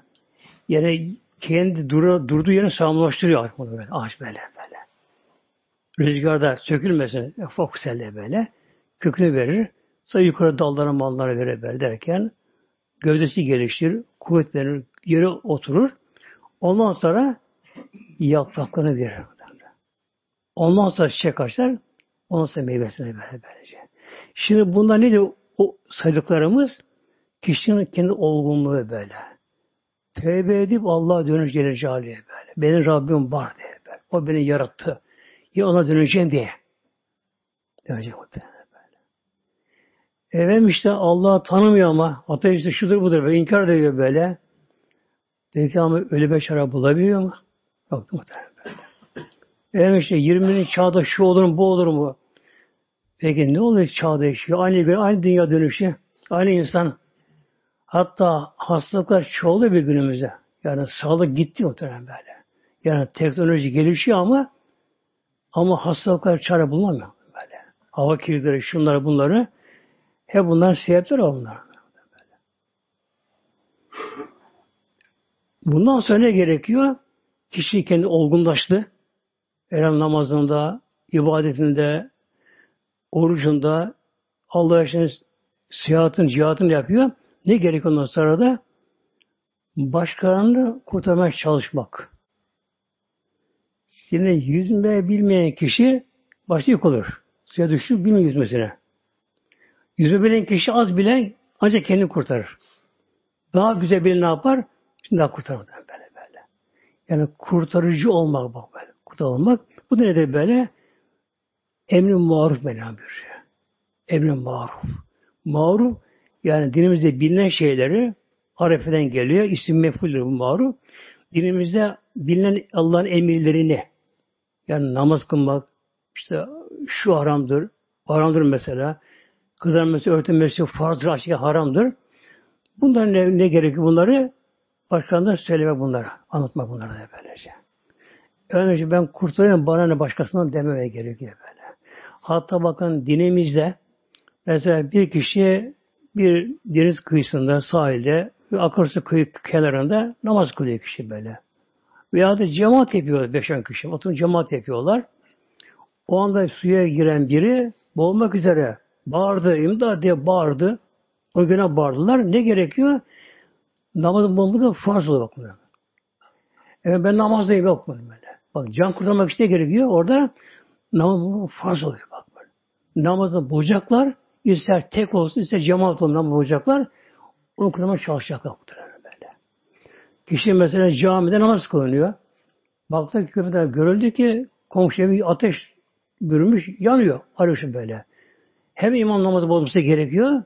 Speaker 1: Yani kendi duru, durduğu yerini sağlamlaştırıyor böyle, ağaç böyle böyle. Rüzgarda sökülmesin fokuselde böyle. Kökünü verir. Sonra yukarı dallara mallara verir böyle derken gövdesi geliştir, kuvvetlenir, yere oturur. Ondan sonra yapraklarını verir. Ondan sonra çiçek açar. Ondan sonra meyvesine böyle böylece. Şimdi bunda nedir o saydıklarımız? Kişinin kendi olgunluğu böyle. Tevbe edip Allah'a dönüş Celle böyle. Benim Rabbim var diye. Böyle. O beni yarattı. Ya ona döneceğim diye. Dönecek muhtemelen böyle. Efendim işte Allah tanımıyor ama ateş işte şudur budur böyle inkar ediyor böyle. Peki ama bir şarap bulabiliyor mu? Yok muhtemelen. Efendim işte 20'nin çağda şu olur mu bu olur mu? Peki ne oluyor çağ değişiyor? Aynı, aynı dünya dönüşü. Aynı insan. Hatta hastalıklar çoğalıyor bir günümüzde. Yani sağlık gitti muhtemelen böyle. Yani teknoloji gelişiyor ama ama hastalıklar çare bulunamıyor böyle. Hava kirlileri, şunları bunları hep bunlar sebepler bunlar. Bundan sonra ne gerekiyor? Kişi kendi olgunlaştı. Eren namazında, ibadetinde, orucunda, Allah için siyahatın, cihatını yapıyor. Ne gerek ondan sonra da? Başkalarını kurtarmaya çalışmak. Şimdi yüzme bilmeyen kişi başta yük olur. Suya düştü bilmiyor yüzmesine. Yüzme bilen kişi az bilen ancak kendini kurtarır. Daha güzel bilen ne yapar? Şimdi daha kurtarmadan böyle böyle. Yani kurtarıcı olmak bak böyle. Kurtar olmak. Bu nedir böyle? Emrin maruf Mevlam buyuruyor. Emrin maruf. Maruf yani dinimizde bilinen şeyleri harefeden geliyor. İsim mefuldur bu maruf. Dinimizde bilinen Allah'ın emirlerini yani namaz kılmak işte şu haramdır. Haramdır mesela. Kızların mesela örtünmesi farzdır, açık haramdır. Bunların ne, ne gerekiyor bunları? Başkalarına söylemek bunları. Anlatmak bunları da böylece. Önce ben kurtulayım bana ne başkasından dememeye gerekiyor böyle. Hatta bakın dinimizde mesela bir kişi bir deniz kıyısında, sahilde, bir akarsu kıyı kenarında namaz kılıyor kişi böyle. Veya da cemaat yapıyor beş on kişi. Oturup cemaat yapıyorlar. O anda suya giren biri boğulmak üzere bağırdı, imdat diye bağırdı. O güne bağırdılar. Ne gerekiyor? Namazın bombu da farz oluyor bak. Evet ben namazdayım yok böyle. Bak can kurtarmak işte gerekiyor. Orada namaz farz oluyor bak böyle. Namazı bozacaklar. ister tek olsun ister cemaat olsun namazı bozacaklar. Onu kurtarmaya çalışacaklar böyle. Kişi mesela camide namaz kılınıyor. Baktı ki köprüde görüldü ki komşuya bir ateş bürümüş, yanıyor. Arıyorsun böyle. Hem imam namazı bozması gerekiyor,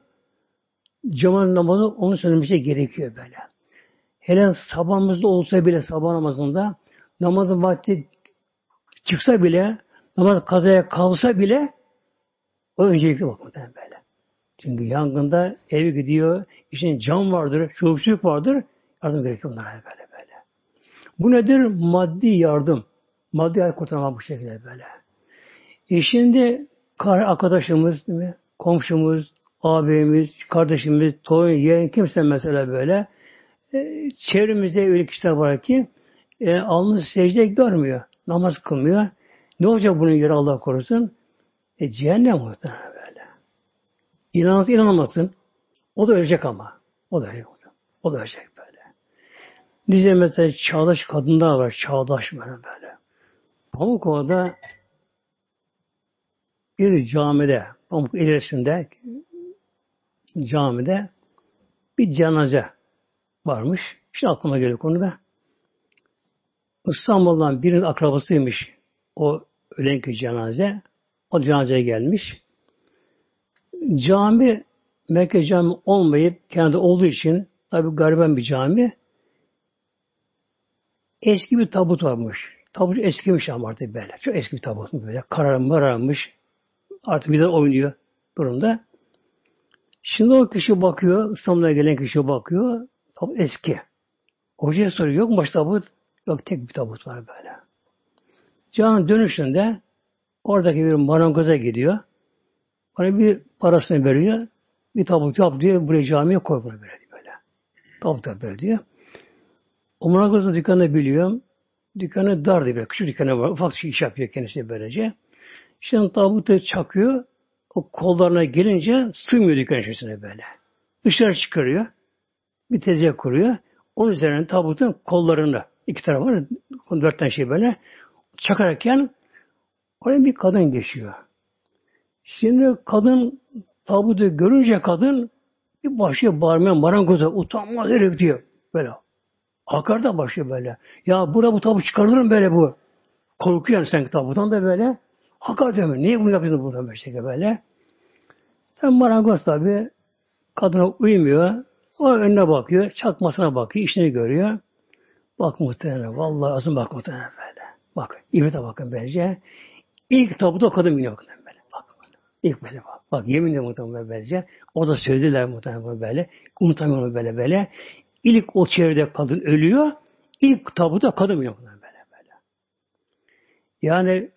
Speaker 1: cemaat namazı onun söylemesi gerekiyor böyle. Hele sabahımızda olsa bile sabah namazında namazın vakti çıksa bile namaz kazaya kalsa bile o öncelikli bakmadan böyle. Çünkü yangında ev gidiyor, için cam vardır, çocuk vardır, yardım gerekiyor onlara böyle böyle. Bu nedir? Maddi yardım. Maddi hayat kurtarmak bu şekilde böyle. E şimdi arkadaşımız, değil mi? komşumuz, abimiz, kardeşimiz, torun, yeğen kimse mesela böyle e, çevremizde öyle kişiler var ki e, alnı secde görmüyor. Namaz kılmıyor. Ne olacak bunun yeri Allah korusun? E, cehennem muhtemelen böyle. İnansın inanmasın. O da ölecek ama. O da ölecek. O da ölecek böyle. Nice mesela çağdaş kadınlar var. Çağdaş böyle böyle. Pamukova'da bir camide, Pamuk ilerisinde camide bir cenaze varmış. İşte aklıma geliyor konuda. İstanbul'dan birinin akrabasıymış o ölenki cenaze. O cenazeye gelmiş. Cami Mekke cami olmayıp kendi olduğu için tabi gariben bir cami. Eski bir tabut varmış. Tabut eskimiş ama artık böyle. Çok eski bir tabut böyle. Kararmış, kararmış. Artık bir de oynuyor durumda. Şimdi o kişi bakıyor, İstanbul'a gelen kişi bakıyor. Tabut eski. Hocaya soruyor, yok mu baş tabut? Yok, tek bir tabut var böyle. Canın dönüşünde oradaki bir marangoza gidiyor. Ona bir parasını veriyor. Bir tabut yap diyor, buraya camiye koy bunu böyle. böyle. Tabut yap böyle diyor. O marangozun dükkanını biliyorum. Dükkanı dar diye. Küçük dükkanı var. Ufak şey iş yapıyor kendisi böylece. Şimdi tabutu çakıyor. O kollarına gelince sığmıyor dükkan içerisine böyle. Dışarı çıkarıyor. Bir tezgah kuruyor. Onun üzerine tabutun kollarını iki taraf var. Dört tane şey böyle. Çakarken oraya bir kadın geçiyor. Şimdi kadın tabutu görünce kadın bir başlıyor bağırmaya marangoza utanmaz herif diyor. Böyle. Akar da başlıyor böyle. Ya burada bu tabut çıkarılır böyle bu? Korkuyor sen tabutan da böyle. Hakar diyor. Niye bunu yapıyorsun burada böyle böyle? Tam marangoz tabi kadına uymuyor. O önüne bakıyor. Çakmasına bakıyor. işini görüyor. Bak muhtemelen. Vallahi azım bak muhtemelen böyle. Bak. İbrete bakın bence. İlk tabuda o kadın biniyor bakın böyle. Bak. İlk böyle bak. Bak yeminle muhtemelen böylece. O da söylediler muhtemelen böyle. Unutamıyorum böyle böyle. İlk o çevrede kadın ölüyor. ilk tabuta kadın yok böyle böyle. Yani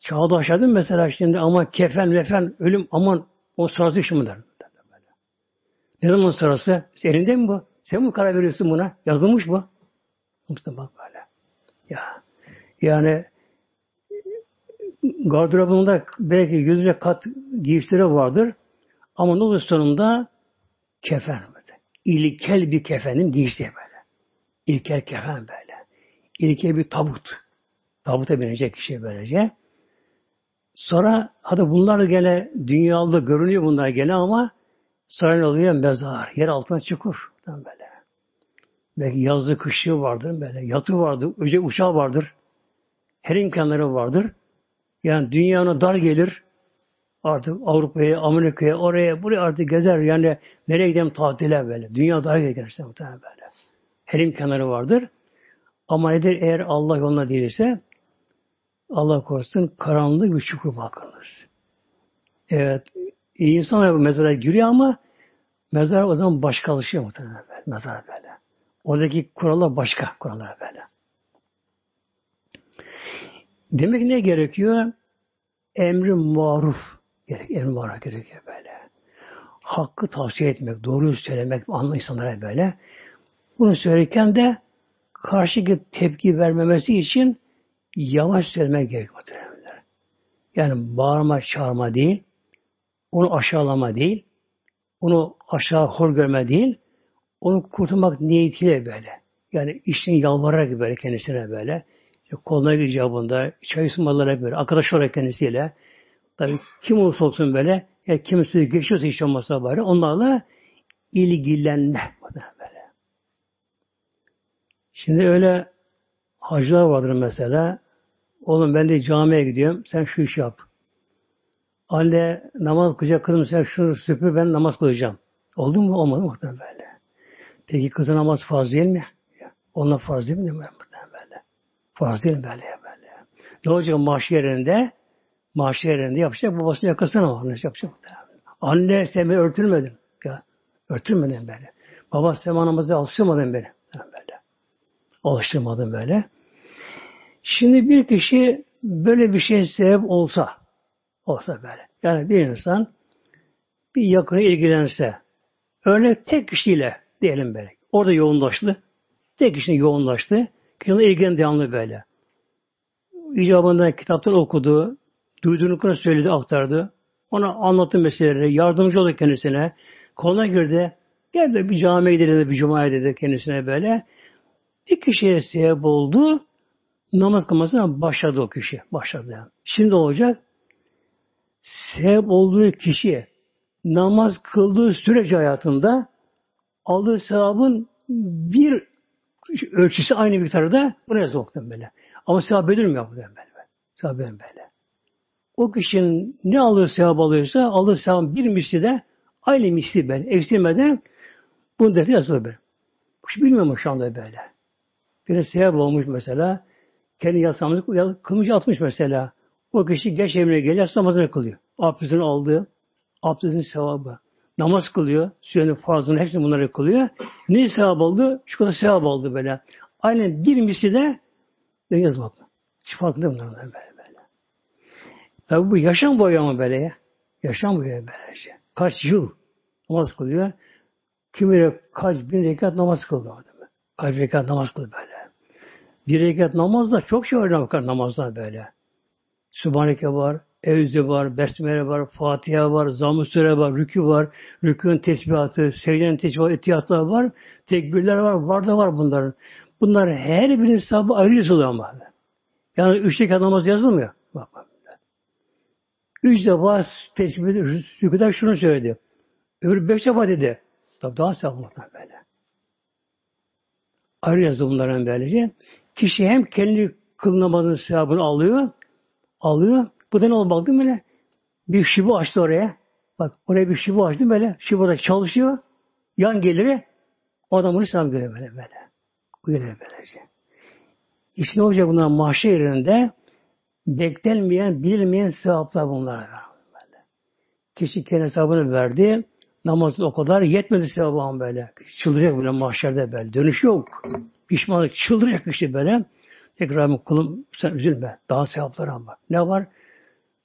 Speaker 1: çağdaşladın mesela şimdi ama kefen mefen ölüm aman o sırası işi mi der. Ne zaman sırası? Elinde mi bu? Sen mi karar veriyorsun buna? Yazılmış bu. Mustafa böyle. Ya. Yani gardırobunda belki yüzce kat giysileri vardır. Ama ne olur sonunda kefen. İlkel bir kefenin giysi böyle. İlkel kefen böyle. İlkel bir tabut. Tabuta binecek kişi böylece. Sonra hadi bunlar gene dünyalı görünüyor bunlar gene ama sonra ne oluyor? Mezar. Yer altına çukur. Böyle. Belki yazlı kışlığı vardır böyle. Yatı vardır. Öce uçağı vardır. Her imkanları vardır. Yani dünyana dar gelir. Artık Avrupa'ya, Amerika'ya, oraya, buraya artık gezer. Yani nereye gidelim tatile böyle. Dünya dar gelir işte muhtemelen böyle. Her imkanları vardır. Ama nedir eğer Allah yoluna değilse Allah korusun karanlık bir çukur bakınız. Evet. insanlar mezara giriyor ama mezar o zaman başka alışıyor muhtemelen. Mezar böyle. Oradaki kurallar başka kurallar böyle. Demek ne gerekiyor? Emri maruf gerek, emri maruf gerekiyor böyle. Hakkı tavsiye etmek, doğruyu söylemek, anlı insanlara böyle. Bunu söylerken de karşı tepki vermemesi için yavaş söylemek gerekiyor. Yani bağırma, çağırma değil, onu aşağılama değil, onu aşağı hor görme değil, onu kurtulmak niyetiyle böyle. Yani işin yalvararak böyle kendisine böyle. İşte koluna icabında, çay ısmarlayarak böyle, arkadaş olarak kendisiyle. Tabi kim olursa olsun böyle, ya kimisi geçiyorsa hiç olmazsa bari, onlarla ilgilenme. Böyle. Şimdi öyle hacılar vardır mesela. Oğlum ben de camiye gidiyorum, sen şu işi yap. Anne namaz kılacak kızım sen şunu süpür ben namaz kılacağım. Oldu mu? Olmadı mı? Böyle. Peki kızın namaz farz değil mi? Onlar farz değil mi? Değil mi? Böyle. Farz değil mi? Böyle, böyle. Ne olacak maaş yerinde? Maaş yerinde yapacak. Babasının yakasına var. Ne yapacak? Anne sen beni örtülmedin. Ya, örtülmedin böyle. Baba sen namazı alıştırmadın beni. Böyle. Alıştırmadın böyle. Şimdi bir kişi böyle bir şey sebep olsa olsa böyle. Yani bir insan bir yakını ilgilense örnek tek kişiyle diyelim böyle. Orada yoğunlaştı. Tek kişinin yoğunlaştı. Kişinin ilgilen devamlı böyle. İcabında kitaptan okudu, duyduğunu söyledi, aktardı. Ona anlattı meseleleri, yardımcı oldu kendisine. Koluna girdi. Gel de bir camiye gidelim, bir cumaya dedi kendisine böyle. Bir kişiye sebep oldu. Namaz kılmasına başladı o kişi. Başladı yani. Şimdi olacak? Sebep olduğu kişi namaz kıldığı sürece hayatında aldığı sevabın bir ölçüsü aynı miktarda buna yazmaktan böyle. Ama sevap edilmiyor bu böyle. Sevap böyle. O kişinin ne alır sevap alıyorsa alır sevap bir misli de aynı misli ben eksilmeden bunu defter yazıyor böyle. Hiç bilmiyorum şu anda böyle. Bir sevap olmuş mesela kendi yasamızı kılmış atmış mesela. O kişi geç evine geliyor namazını kılıyor. Abdestini aldığı, abdestin sevabı. Namaz kılıyor. Sürenin farzını hepsini bunları kılıyor. Ne sevap oldu? Şu kadar sevap oldu böyle. Aynen bir misli de yazmak. Hiç farkında bunlar böyle böyle. Tabi bu yaşam boyu ama böyle ya. Yaşam boyu böylece. Kaç yıl namaz kılıyor. Kimi kaç bin rekat namaz kılıyor. Kaç rekat namaz kılıyor böyle. Bir rekat namazda çok şey var namazda böyle. Sübhaneke var, Evzi var, Besmele var, Fatiha var, Zamm-ı Süre var, Rükü var, Rükûn tesbihatı, Secdenin tesbihatı, etiyatlar var, tekbirler var, var da var bunların. Bunlar her birinin hesabı ayrı yazılıyor ama. Yani üç rekat namaz yazılmıyor. Bak bak. Üç defa tesbih, rüküden şunu söyledi. Öbür beş defa dedi. Tabi daha sevaplıklar böyle. Ayrı yazdı bunların böylece. Kişi hem kendi kıl sevabını alıyor, alıyor, bu da ne oldu baktım böyle bir şibu açtı oraya. Bak oraya bir şibu açtı böyle. Şibu da çalışıyor. Yan geliri o adam bunu selam görüyor böyle böyle. Görüyor böylece. İşte olacak bunlar mahşer yerinde beklenmeyen, bilmeyen sevaplar bunlar. Böyle. Kişi kendi hesabını verdi. namazı o kadar yetmedi sevabı böyle. Çıldıracak böyle mahşerde böyle. Dönüş yok. Pişmanlık çıldıracak işte böyle. Tekrar kulum sen üzülme. Daha sevaplar ama. Ne var?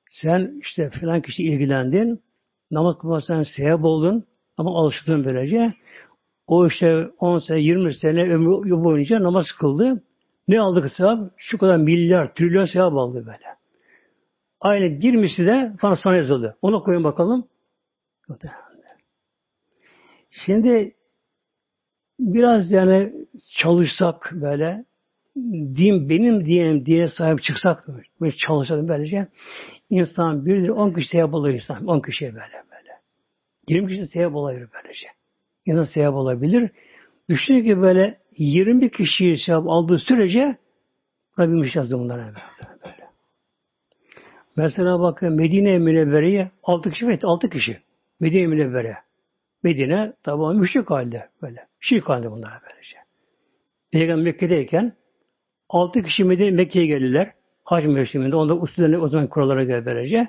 Speaker 1: Sen işte filan kişi ilgilendin. Namaz kılmasan sevap oldun. Ama alıştın böylece. O işte 10 sene, 20 sene ömrü boyunca namaz kıldı. Ne aldık sevap? Şu kadar milyar, trilyon sevap aldı böyle. Aynı bir misli de bana sana yazıldı. Onu koyun bakalım. Şimdi biraz yani çalışsak böyle din benim diyelim diye sahip çıksak böyle çalışsak böylece insan bir on kişi sevap alır insan. On kişiye böyle böyle. Yirmi kişi sevap alır böylece. İnsan sevap olabilir. Düşünün ki böyle 20 kişiyi sevap aldığı sürece Rabbim iş yazdı bunlara böyle. Mesela bakın Medine Münevvere'ye 6 kişi evet 6 kişi. Medine Münevvere. Medine tabi müşrik halde böyle. Şirk halde bunlar böylece. Peygamber Mekke'deyken 6 kişi Medine Mekke'ye geldiler. Hac mevsiminde. Onda usullerine o zaman kurallara göre böylece.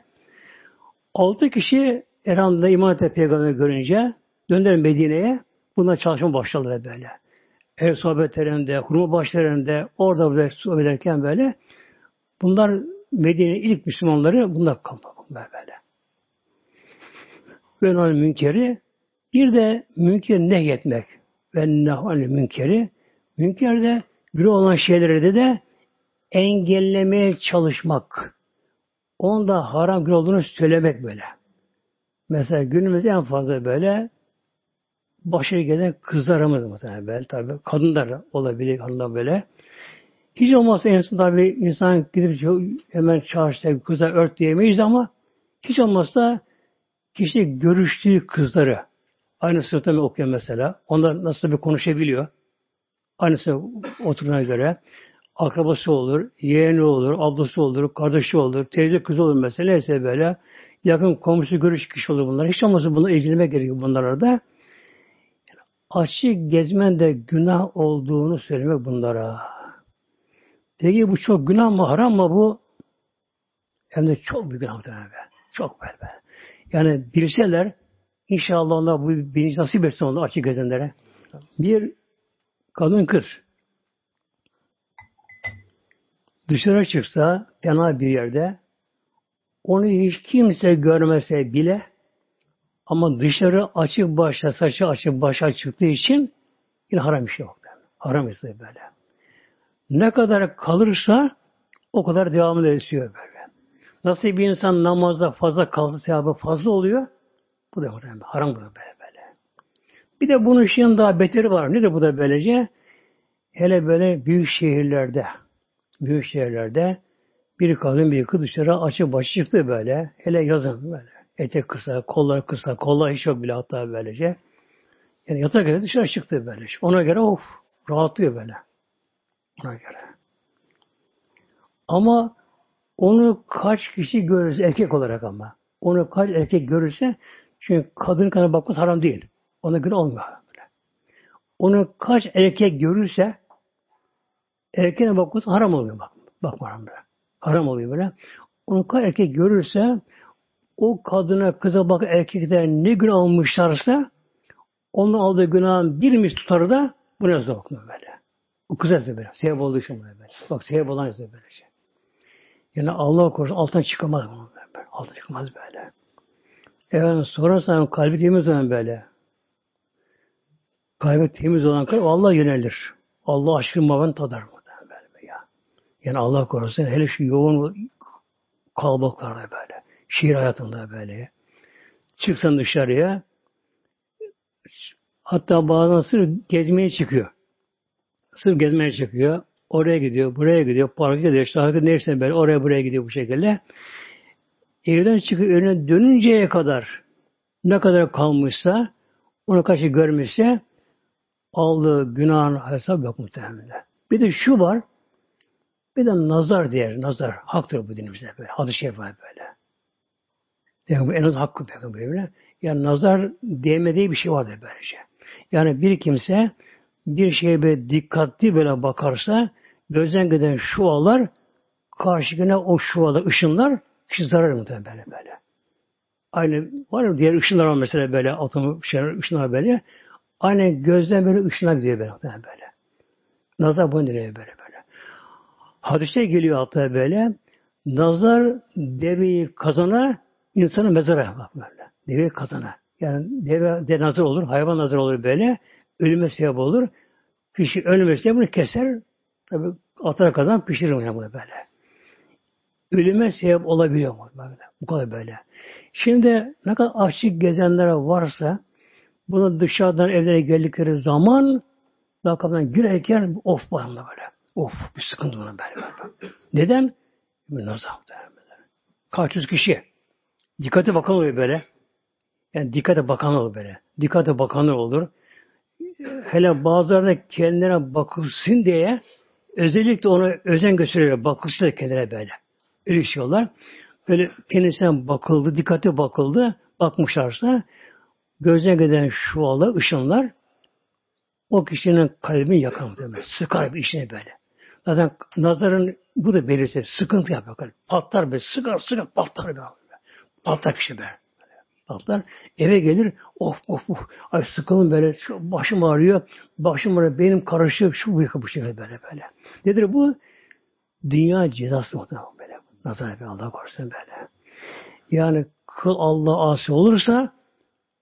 Speaker 1: 6 kişi Erhan'da iman eden peygamber görünce döndüler Medine'ye. Bundan çalışma başladılar böyle. Ev sohbetlerinde, hurma başlarında, orada böyle sohbet ederken böyle bunlar Medine ilk Müslümanları bunlar kaldı böyle. Ve onun münkeri bir de münker nehyetmek ve nehal münkeri münker de olan şeyleri de engellemeye çalışmak. Onda haram gün olduğunu söylemek böyle. Mesela günümüzde en fazla böyle başarı gelen kızlarımız mesela böyle tabi kadınlar olabilir kadınlar böyle. Hiç olmazsa insan tabi insan gidip hemen çarşıda kıza ört diyemeyiz ama hiç olmazsa kişi görüştüğü kızları aynı sınıfta mı okuyor mesela. Onlar nasıl bir konuşabiliyor. Aynısı oturuna göre akrabası olur, yeğeni olur, ablası olur, kardeşi olur, teyze kızı olur mesela. Neyse böyle yakın komşu görüş kişi olur bunlar. Hiç olmazsa bunu ilgilenmek gerekiyor bunlara da. Yani açık gezmen de günah olduğunu söylemek bunlara. Peki bu çok günah mı, haram mı bu? Hem de çok büyük günah be. Çok böyle be. Yani bilseler inşallah onlar bu bilinç nasip etsin onlar açık gezenlere. Bir kadın kız dışarı çıksa tenha bir yerde onu hiç kimse görmese bile ama dışarı açık başta saçı açık başa çıktığı için yine haram bir şey yok. Haram bir şey böyle. Ne kadar kalırsa o kadar devamlı ediyor böyle. Nasıl bir insan namazda fazla kalsa sevabı fazla oluyor. Bu da muhtemelen haram bu da böyle böyle. Bir de bunun işinin daha beteri var. Nedir bu da böylece? Hele böyle büyük şehirlerde büyük şehirlerde bir kadın bir kız dışarı açık başı çıktı böyle. Hele yazın böyle. Etek kısa, kollar kısa, kollar hiç yok bile hatta böylece. Yani yatak edip dışarı çıktı böyle. Ona göre of rahatlıyor böyle. Ona göre. Ama onu kaç kişi görürse erkek olarak ama. Onu kaç erkek görürse çünkü kadın kadar bakması haram değil. Ona göre olmuyor. Böyle. Onu kaç erkek görürse erkeğe bakması haram oluyor bak. Bakma haram böyle. Haram oluyor böyle. Onu erkek görürse o kadına kıza bak erkekler ne gün almışlarsa onun aldığı günahın bir mis tutarı da bu ne bakma böyle. O kız yazıyor böyle. Sebep olduğu için böyle. Bak sebep olan yazıyor böyle şey. Yani Allah korusun alttan çıkamaz bunu böyle. Alttan çıkamaz böyle. Evet sorarsan kalbi temiz olan böyle. Kalbi temiz olan kalp Allah yönelir. Allah aşkın maven tadar mı? Yani Allah korusun hele şu yoğun kalabalıklarda böyle. Şehir hayatında böyle. Çıksan dışarıya hatta bazen sırf gezmeye çıkıyor. Sırf gezmeye çıkıyor. Oraya gidiyor, buraya gidiyor, parka gidiyor, işte hareket neyse böyle oraya buraya gidiyor bu şekilde. Evden çıkıp önüne dönünceye kadar ne kadar kalmışsa onu kaçı görmüşse aldığı günahın hesap yok muhtemelen. Bir de şu var bir de nazar diğer nazar. Haktır bu dinimizde böyle. Hadis-i şerif böyle. Peygamber en az hakkı peygamberine. Yani nazar değmediği bir şey vardır böylece. Yani bir kimse bir şeye böyle dikkatli böyle bakarsa gözden giden şualar karşıkine o şualar, ışınlar kişi zarar muhtemelen böyle böyle. Aynı var ya diğer ışınlar var mesela böyle atom şeyler, ışınlar böyle. Aynı gözden böyle ışınlar gidiyor böyle. böyle. Nazar bunu nereye böyle böyle. Hadise geliyor hatta böyle. Nazar deveyi kazana, insanı mezara bak böyle. Deveyi kazana. Yani deve de nazar olur, hayvan nazar olur böyle. Ölüme sebep olur. Kişi ölmesi bunu keser. Tabi atara kazan pişirir bunu böyle. Ölüme sebep olabiliyor mu? Böyle. Bu kadar böyle. Şimdi ne kadar açık gezenlere varsa bunu dışarıdan evlere geldikleri zaman daha kapıdan girerken of bana böyle. Of bir sıkıntı buna böyle. böyle. Neden? Nazar Kaç yüz kişi. Dikkate bakan oluyor böyle. Yani dikkate bakan olur böyle. Dikkate bakanlar olur. Hele bazılarında kendilerine bakılsın diye özellikle ona özen gösteriyor. Bakılsın kendine böyle. Erişiyorlar. Böyle kendisine bakıldı, dikkate bakıldı. Bakmışlarsa gözüne giden şu ala ışınlar o kişinin kalbini yakar demek. Sıkar bir işine böyle. Zaten nazarın bu da belirse sıkıntı yapıyor kalp. Patlar be, sıkar sıkar patlar be. Patlar kişi be. Patlar. Eve gelir, of of of, ay sıkılın böyle, şu başım ağrıyor, başım ağrıyor, benim karışık, şu bu bu şekilde böyle böyle. Nedir bu? Dünya cezası muhtemelen böyle. Nazar yapıyor Allah korusun böyle. Yani kıl Allah asi olursa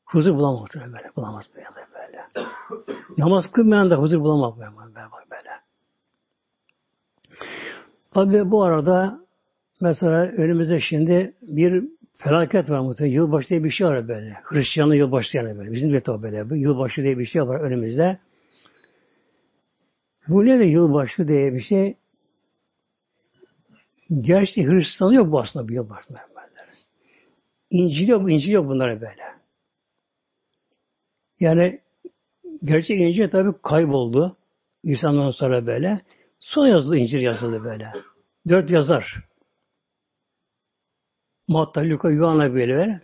Speaker 1: huzur bulamaz muhtemelen böyle. Bulamaz böyle. böyle. Namaz kılmayan da huzur bulamaz böyle. böyle. Tabi bu arada mesela önümüzde şimdi bir felaket var muhtemelen. Yılbaşı diye bir şey var böyle. Hristiyanlı yılbaşı yani böyle. Bizim de tabi böyle. Yılbaşı diye bir şey var önümüzde. Bu ne de yılbaşı diye bir şey? Gerçi Hristiyan yok bu aslında bu yılbaşı. İncil yok, İncil yok bunlara böyle. Yani gerçek İncil tabi kayboldu. İsa'dan sonra böyle. Son yazılı İncil yazıldı böyle. Dört yazar. Matta, Luka, Yuhanna böyle ver.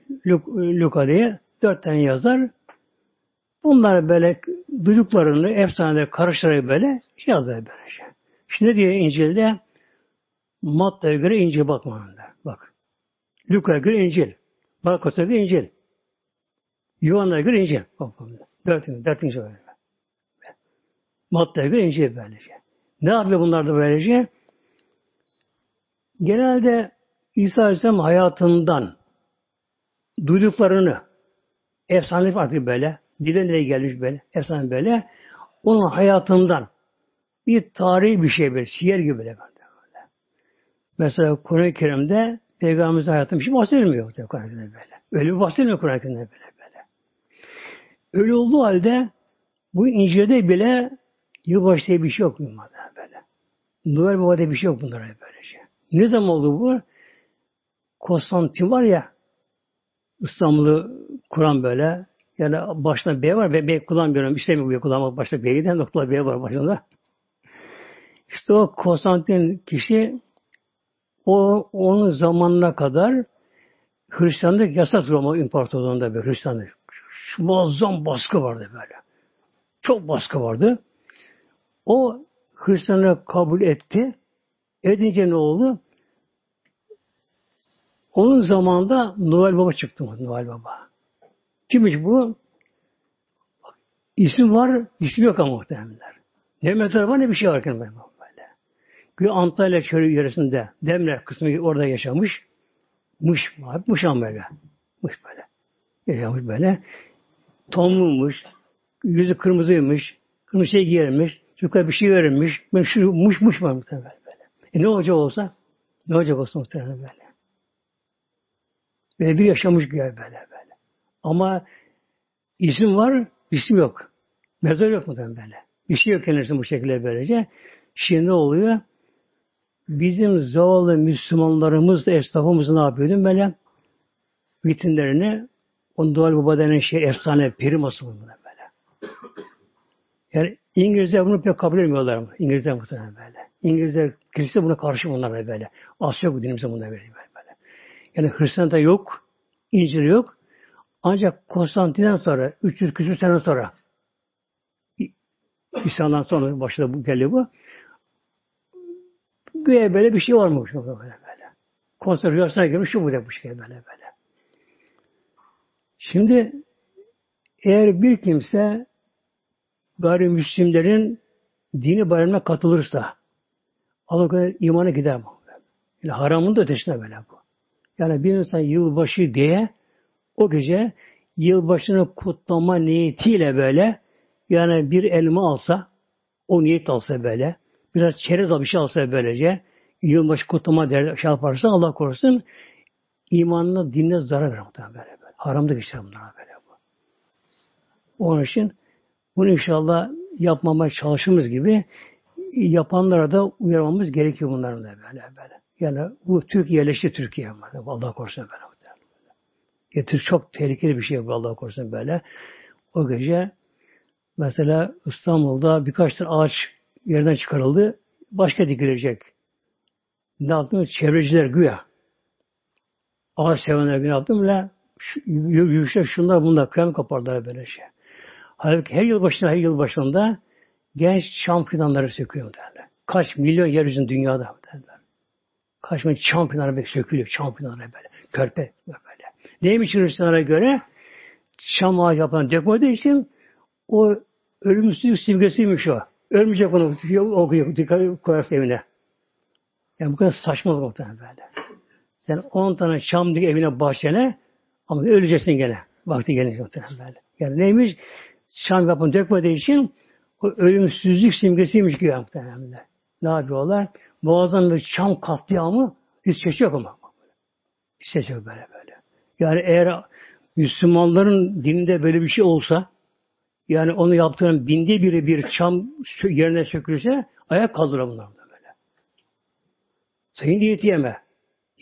Speaker 1: Luka diye dört tane yazar. Bunlar böyle duyduklarını efsaneleri karıştırarak böyle şey yazıyor böyle şey. Şimdi diyor İncil'de Matta'ya göre İncil bakmanında. Bak. Luka'ya göre İncil. Markus'a göre İncil. Yuhanna'ya göre İncil. Bak, dört, dört İncil böyle. Matta'ya göre İncil böylece. Ne yapıyor bunlar da böylece? Genelde İsa Aleyhisselam hayatından duyduklarını efsane artık böyle, dile nereye gelmiş böyle, efsane böyle, onun hayatından bir tarihi bir şey böyle, siyer gibi böyle. böyle. Mesela Kur'an-ı Kerim'de Peygamberimizin hayatından bir şey bahsedilmiyor Kur'an-ı Kerim'de böyle. Öyle bir bahsedilmiyor Kur'an-ı Kerim'de böyle böyle. Öyle olduğu halde bu İncil'de bile yılbaşı diye bir şey yok bunlarda böyle. Noel Baba diye bir şey yok bunlara böylece. Ne zaman oldu bu? Konstantin var ya İstanbul'u kuran böyle yani başına B var ve B kullanmıyorum. İstemiyorum B kullanmak. Başta B'ye giden noktada B var başında. İşte o Konstantin kişi o onun zamanına kadar Hristiyanlık yasak Roma İmparatorluğu'nda bir Hristiyanlık. Muazzam baskı vardı böyle. Çok baskı vardı. O Hristiyanlığı kabul etti. Edince ne oldu? Onun zamanında Noel Baba çıktı. Noel Baba. Kimmiş bu? İsim var, isim yok ama muhtemelenler. Ne mezar var ne bir şey var böyle. Bir Antalya çölü yöresinde Demre kısmı orada yaşamış. Muş, Muşan böyle. Muş böyle. Yaşamış böyle. Tomluymuş. Yüzü kırmızıymış. Kırmızı şey giyermiş. Yukarı bir şey verilmiş. Ben şu muş muş var muhtemelen böyle. E ne olacak olsa? Ne olacak olsa muhtemelen böyle. Böyle bir yaşamış güya böyle böyle. Ama isim var, isim yok. Mezar yok muhtemelen böyle. Bir şey yok kendisi bu şekilde böylece. Şimdi ne oluyor? Bizim zavallı Müslümanlarımız esnafımız ne yapıyordu? Böyle vitrinlerini on Doğal Baba denen şey efsane peri asılı böyle. Yani İngilizler bunu pek kabul etmiyorlar? İngilizler muhtemelen böyle. İngilizler, kilise buna karşı bunlar böyle. Asya bu dinimize bunlar böyle. böyle. Yani Hristiyan'da yok, İncil yok. Ancak Konstantin'den sonra, 300 küsur sene sonra İsa'dan sonra başladı bu geldi bu. Güya böyle bir şey varmış böyle böyle. Konser rüyasına girmiş şu bu da bu şey böyle böyle. Şimdi eğer bir kimse gayrimüslimlerin dini bayramına katılırsa Allah kadar imanı gider bu. Yani haramın da ötesine böyle bu. Yani bir insan yılbaşı diye o gece yılbaşını kutlama niyetiyle böyle yani bir elma alsa o niyet alsa böyle biraz çerez bir şey alsa böylece yılbaşı kutlama der, şey yaparsa Allah korusun imanına dinle zarar verir böyle, böyle. Haramda geçer bunlar böyle bu. Onun için bunu inşallah yapmamaya çalıştığımız gibi yapanlara da uyarmamız gerekiyor bunların da böyle böyle. Yani bu Türk yerleşti Türkiye. Allah korusun böyle. Getir çok tehlikeli bir şey bu Allah korusun böyle. O gece mesela İstanbul'da birkaç tane ağaç yerden çıkarıldı. Başka dikilecek. Ne yaptım? Çevreciler güya. Ağaç sevenler güya yaptım bile yürüyüşler şunlar bunlar kıyam kaparlar böyle şey. Halbuki her yıl başında her yıl başında genç çam fidanları söküyor derler. Kaç milyon yeryüzünde dünyada derler. Kaç milyon çam fidanları sökülüyor. Çam fidanları böyle. Körpe böyle. Neymiş Hristiyanlara göre? Çam ağacı yapan depoda için o ölümsüzlük simgesiymiş o. Ölmeyecek onu okuyor, dikkat koyarsın evine. Yani bu kadar saçmalık muhtemelen böyle. Sen 10 tane çam evine bahçene ama öleceksin gene. Vakti gelince muhtemelen böyle. Yani neymiş? Çam yapan dökmediği için o ölümsüzlük simgesiymiş gibi muhtemelen. Ne yapıyorlar? Boğazdan bir çam katliamı hiç ses yok ama. Hiç ses yok böyle böyle. Yani eğer Müslümanların dininde böyle bir şey olsa yani onu yaptığın binde biri bir çam yerine sökülürse ayak kaldırır bunlar da böyle. Sayın diyeti yeme.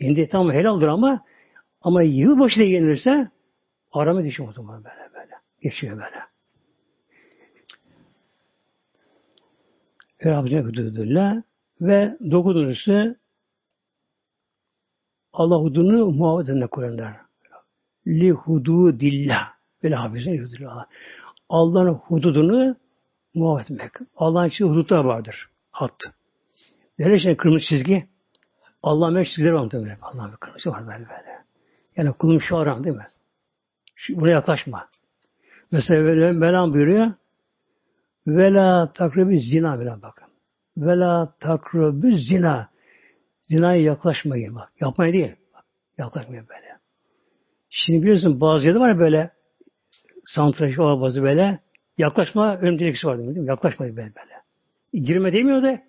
Speaker 1: Hindi tam helaldir ama ama yılbaşı da yenilirse arama düşüyor o zaman böyle böyle. Geçiyor böyle. Rabbine hududullah ve dokuzuncusu Allah hudunu muhabbet edene Kur'an'lar li hududillah. Böyle hafizin hududillah. Allah'ın hududunu muhabbet etmek. Allah'ın içinde hudutlar vardır. Hat. Nerede kırmızı çizgi? Allah'ın böyle çizgileri var böyle. Allah'ın bir kırmızı var böyle böyle. Yani kulum şu aram değil mi? Buna yaklaşma. Mesela Melam buyuruyor. Vela takribi zina bile bakın. Vela takribi zina. Zinaya yaklaşmayın bak. Yapmayın değil. Bak, yaklaşmayın böyle. Şimdi biliyorsun bazı yerde var böyle santraş var bazı böyle yaklaşma ölüm dilekçesi var değil mi? Yaklaşma böyle böyle. Girme demiyor da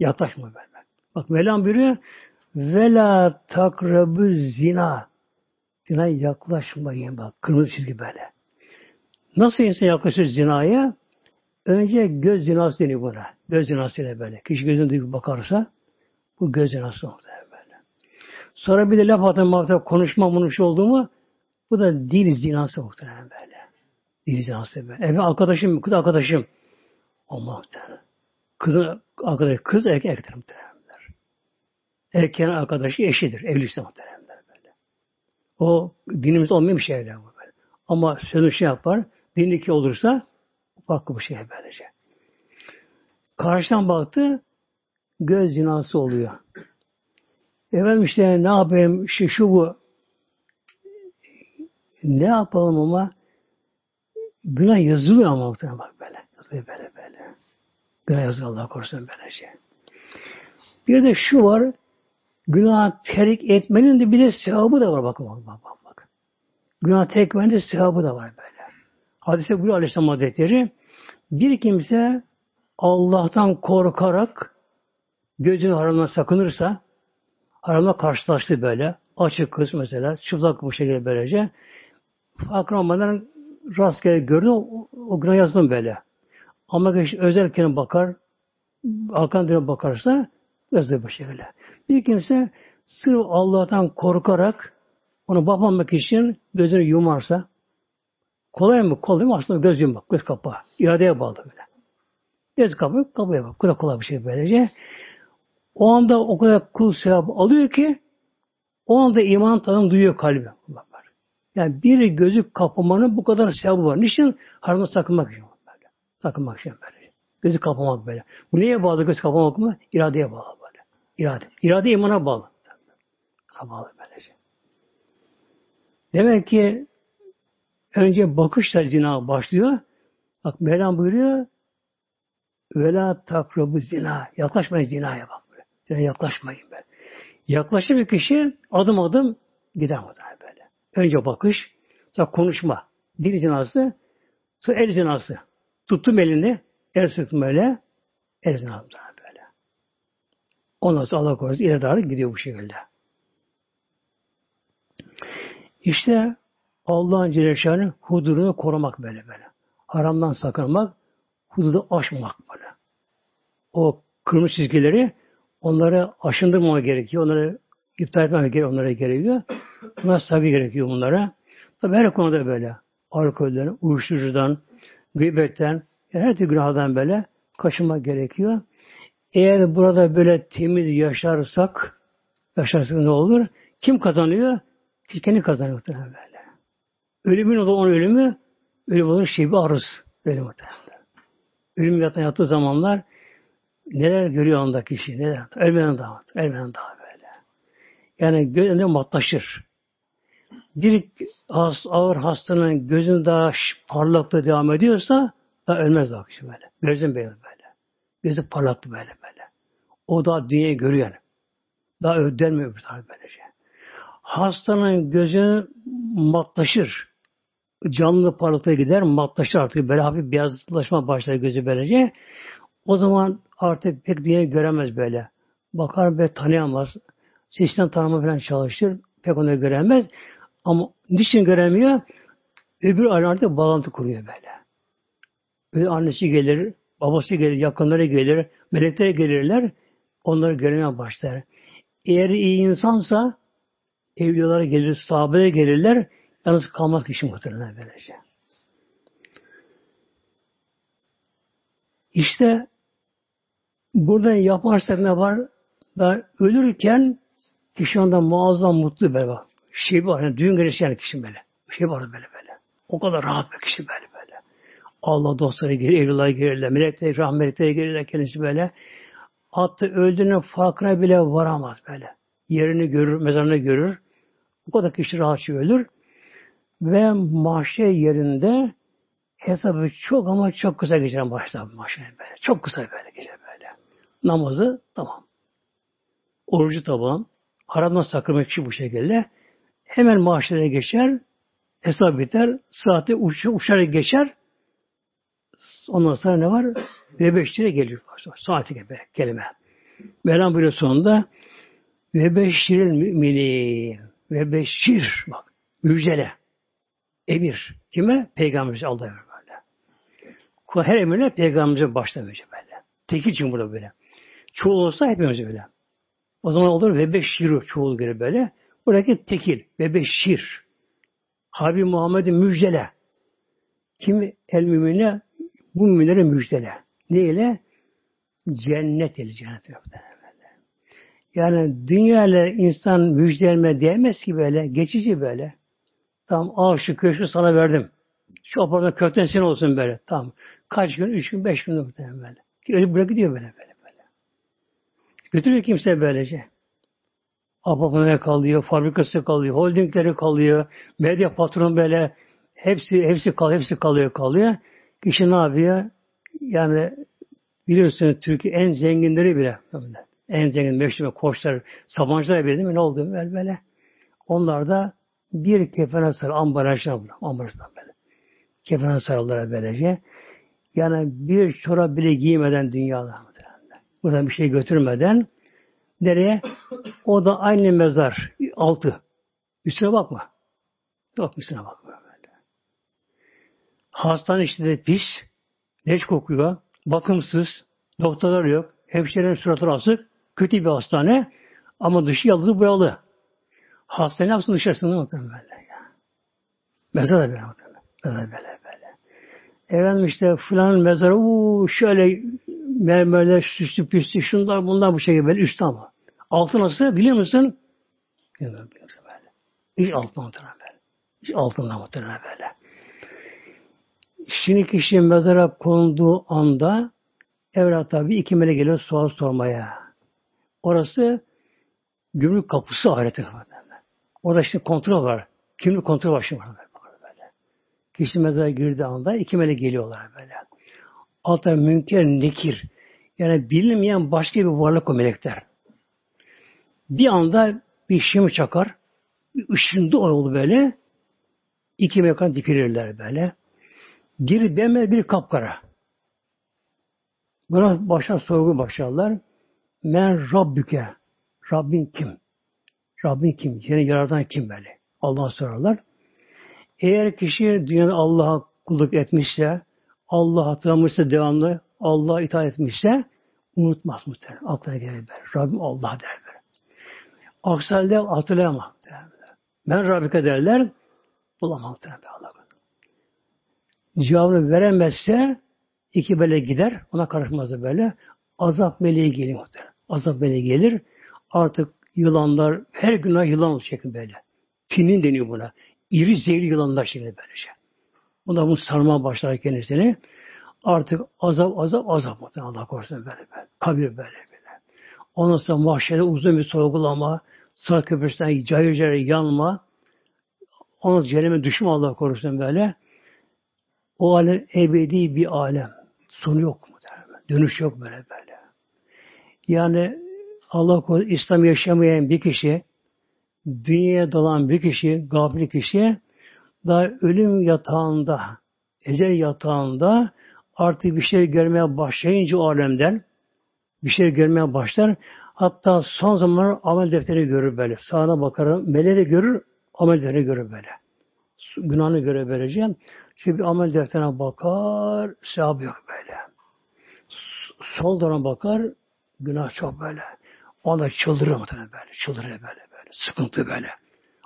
Speaker 1: yaklaşma böyle. Bak Mevlam buyuruyor vela takrabı zina zina yaklaşmayın bak kırmızı çizgi böyle. Nasıl insan yaklaşır zinaya? Önce göz zinası deniyor buna. Göz zinasıyla böyle. Kişi gözüne duyup bakarsa bu göz zinası muhtemelen. Sonra bir de laf mafta konuşma konuşma oldu mu bu da dil zinası muhtemelen böyle. Dil zinası böyle. Evet arkadaşım, kız arkadaşım. O muhtemelen. Kızın arkadaşı, kız erkek erkekler muhtemelenler. Erkeğin arkadaşı eşidir. Evliyse muhtemelenler böyle. O dinimizde olmayan bir şeyler bu böyle. Ama sözü şey yapar. Dinlik olursa farklı bir şey böylece. Karşıdan baktı göz zinası oluyor. Efendim işte ne yapayım, işte şu bu. Ne yapalım ama günah yazılıyor ama muhtemelen bak böyle. Yazılıyor böyle böyle. Günah yazılıyor Allah korusun böyle şey. Bir de şu var, günah terk etmenin de bir de sevabı da var bakın bak bak bak. bak. Günah terk etmenin de sevabı da var böyle. Hadise bu Aleyhisselam Hazretleri bir kimse Allah'tan korkarak gözünü haramdan sakınırsa Haramla karşılaştı böyle. Açık kız mesela. Çıplak bu şekilde böylece. Farkına olmadan rastgele gördü. O, o günah yazdım böyle. Ama işte özelken bakar dönüp bakarsa yazıyor bu şekilde. Bir kimse sırf Allah'tan korkarak onu bakmamak için gözünü yumarsa kolay mı? Kolay mı? Aslında göz yumak, göz kapağı. İradeye bağlı böyle. Göz kapağı, kapıya bak. Bu da kolay bir şey böylece. O anda o kadar kul sevap alıyor ki o anda iman tadını duyuyor kalbi. Yani bir gözü kapamanın bu kadar sevabı var. Niçin? Haramda sakınmak için. Böyle. Sakınmak için böyle. Gözü kapamak böyle. Bu neye bağlı göz kapamak mı? İradeye bağlı böyle. İrade. İrade imana bağlı. bağlı böylece. Demek ki Önce bakışla zina başlıyor. Bak Mevlam buyuruyor Vela takrabu zina. Yaklaşmayın zinaya bak. Böyle. yaklaşmayın böyle. Yaklaşır bir kişi adım adım gider böyle. Önce bakış, sonra konuşma. Dil zinası, sonra el zinası. Tuttum elini, el sıktım böyle, el zinası böyle. Ondan sonra Allah korusun ileri doğru gidiyor bu şekilde. İşte Allah'ın Celle hudurunu korumak böyle böyle. Haramdan sakınmak, hududu aşmamak böyle. O kırmızı çizgileri onları aşındırmama gerekiyor. Onları iptal etmeme gerekiyor. Onlara gerekiyor. Bunlar saygı gerekiyor bunlara. Tabi her konuda böyle. Alkolden, uyuşturucudan, gıybetten, yani her türlü günahdan böyle kaçınmak gerekiyor. Eğer burada böyle temiz yaşarsak, yaşarsak ne olur? Kim kazanıyor? Kendi kazanıyor böyle. Ölümün o da onun ölümü, ölüm olur şey bir arız. Ölüm muhtemelen. Ölüm yatan yattığı zamanlar neler görüyor anda kişi, neler. Ölmeden daha, ölmeden daha böyle. Yani gözünde matlaşır. Bir ağır hastanın gözün daha parlaklığı devam ediyorsa daha ölmez daha kişi böyle. Gözün böyle böyle. Gözü parlaktı böyle böyle. O da dünyayı görüyor. Daha ödenmiyor bir tane böylece. Hastanın gözü matlaşır. Canlı parlaklığa gider, matlaşır artık. Böyle hafif beyazlaşma başlar gözü böylece. O zaman artık pek dünyayı göremez böyle. Bakar ve tanıyamaz. Sesten tanıma falan çalışır. Pek onu göremez. Ama niçin göremiyor? Öbür alem artık bağlantı kuruyor böyle. Böyle annesi gelir, babası gelir, yakınları gelir, melekler gelirler. Onları görmeye başlar. Eğer iyi insansa evliyalara gelir, sahabeye gelirler. Yalnız kalmaz kişi muhtemelen böylece. İşte burada yaparsak ne var? Da ölürken kişi ondan muazzam mutlu böyle bak. Şey var yani düğün gecesi yani kişi böyle. Şey var böyle böyle. O kadar rahat bir kişi böyle böyle. Allah dostları gelir, evliler gelirler, melekler, rahmetler gelirler kendisi böyle. Hatta öldüğünün farkına bile varamaz böyle. Yerini görür, mezarını görür. O kadar kişi rahatça ölür. Ve mahşer yerinde hesabı çok ama çok kısa geçer başta mahşer böyle. Çok kısa böyle geçer böyle. Namazı tamam. Orucu tamam. Haramdan sakınmak kişi bu şekilde. Hemen mahşere geçer. Hesap biter. Saati uç, uçarak geçer. Ondan sonra ne var? Ve beşire geliyor. Saati gibi kelime. Mevlam buyuruyor sonunda ve beşiril mümini ve beşir bak müjdele emir kime? Peygamberimiz Allah'a böyle. Her emirle peygamberimize başlamış böyle. Tekil için burada böyle. Çoğul olsa hepimiz böyle. O zaman olur ve beşir çoğul göre böyle. Buradaki tekil ve beşir. Habi Muhammed'in müjdele. Kim el mümine? Bu müminlere müjdele. Ne ile? Cennet ile cennet. Yani dünya ile insan müjdelme diyemez ki böyle. Geçici böyle. Tamam al şu köşkü sana verdim. Şu apartman kökten sen olsun böyle. Tamam. Kaç gün? Üç gün, beş gün muhtemelen böyle. Öyle bırak gidiyor böyle böyle böyle. Götürüyor kimse böylece. Apartmanlara kalıyor, fabrikası kalıyor, holdingleri kalıyor, medya patronu böyle hepsi hepsi kal hepsi kalıyor kalıyor. Kişi ne yapıyor? Yani biliyorsunuz Türkiye en zenginleri bile en zengin meşhur koçlar, sabancılar bile değil mi? Ne oldu böyle böyle? Onlar da bir kefene sarı ambalajlar ambalajlar böyle. Kefene sarıldılar böylece. Yani bir çorap bile giymeden dünyada. Buradan bir şey götürmeden nereye? O da aynı mezar. Altı. Üstüne bakma. Yok üstüne bakma. Böyle. Hastane işte de pis. Leş kokuyor. Bakımsız. Doktorlar yok. Hemşirenin suratları asık. Kötü bir hastane. Ama dışı yaldızı boyalı. Hastane yapsın dışarısında muhtemelen böyle. Ya. Mezar da böyle muhtemelen. Mezar böyle böyle. Efendim işte filan mezarı uuu şöyle mermerler süslü püslü şunlar bunlar bu şekilde böyle üstte ama. Altı nasıl biliyor musun? Bilmiyorum biliyorsun böyle. Hiç altına muhtemelen böyle. Hiç altından muhtemelen böyle. Şimdi kişi mezara konduğu anda evlat tabi iki melek geliyor sual sormaya. Orası gümrük kapısı ahirete. Orada işte kontrol var. Kimlik kontrol var şimdi böyle. Kişi mezara girdiği anda iki melek geliyorlar böyle. Altta münker, nekir. Yani bilinmeyen başka bir varlık o melekler. Bir anda bir şimi çakar. Bir ışındı oldu böyle. İki mekan dikilirler böyle. Biri bembeyaz, bir kapkara. Buna başlar sorgu başlarlar. Men Rabbüke. Rabbin kim? Rabbin kim? Seni yaradan kim böyle? Allah'a sorarlar. Eğer kişi dünyada Allah'a kulluk etmişse, Allah hatırlamışsa devamlı, Allah'a itaat etmişse, unutmaz muhtemelen. Aklına gelir böyle. Rabbim Allah der böyle. Aksi halde hatırlayamaz. Ben Rabbike derler, bulamam muhtemelen Allah. Cevabını veremezse iki bele gider, ona karışmaz böyle. Azap meleği gelir muhtemelen. Azap meleği gelir. Artık yılanlar, her günah yılan şeklinde böyle. Tinin deniyor buna. İri zehirli yılanlar şeklinde böylece. Buna bunu sarmaya başlar kendisini. Artık azap azap azap Allah korusun böyle böyle. Kabir böyle böyle. Ondan sonra mahşede uzun bir sorgulama, sağ köprüsünden cayır cayır yanma, onu cehenneme düşme Allah korusun böyle. O alem ebedi bir alem. Sonu yok mu? Dönüş yok böyle böyle. Yani Allah korusun İslam yaşamayan bir kişi, dünyaya dalan bir kişi, gafil kişi, daha ölüm yatağında, ecel yatağında artık bir şey görmeye başlayınca o alemden bir şey görmeye başlar. Hatta son zamanlar amel defteri görür böyle. Sağına bakar, meleği görür, amel defteri görür böyle. Günahını göre vereceğim. Çünkü amel defterine bakar, sevap yok böyle. Sol tarafına bakar, günah çok böyle. O da çıldırır muhtemelen böyle. Çıldırır böyle böyle. Sıkıntı böyle.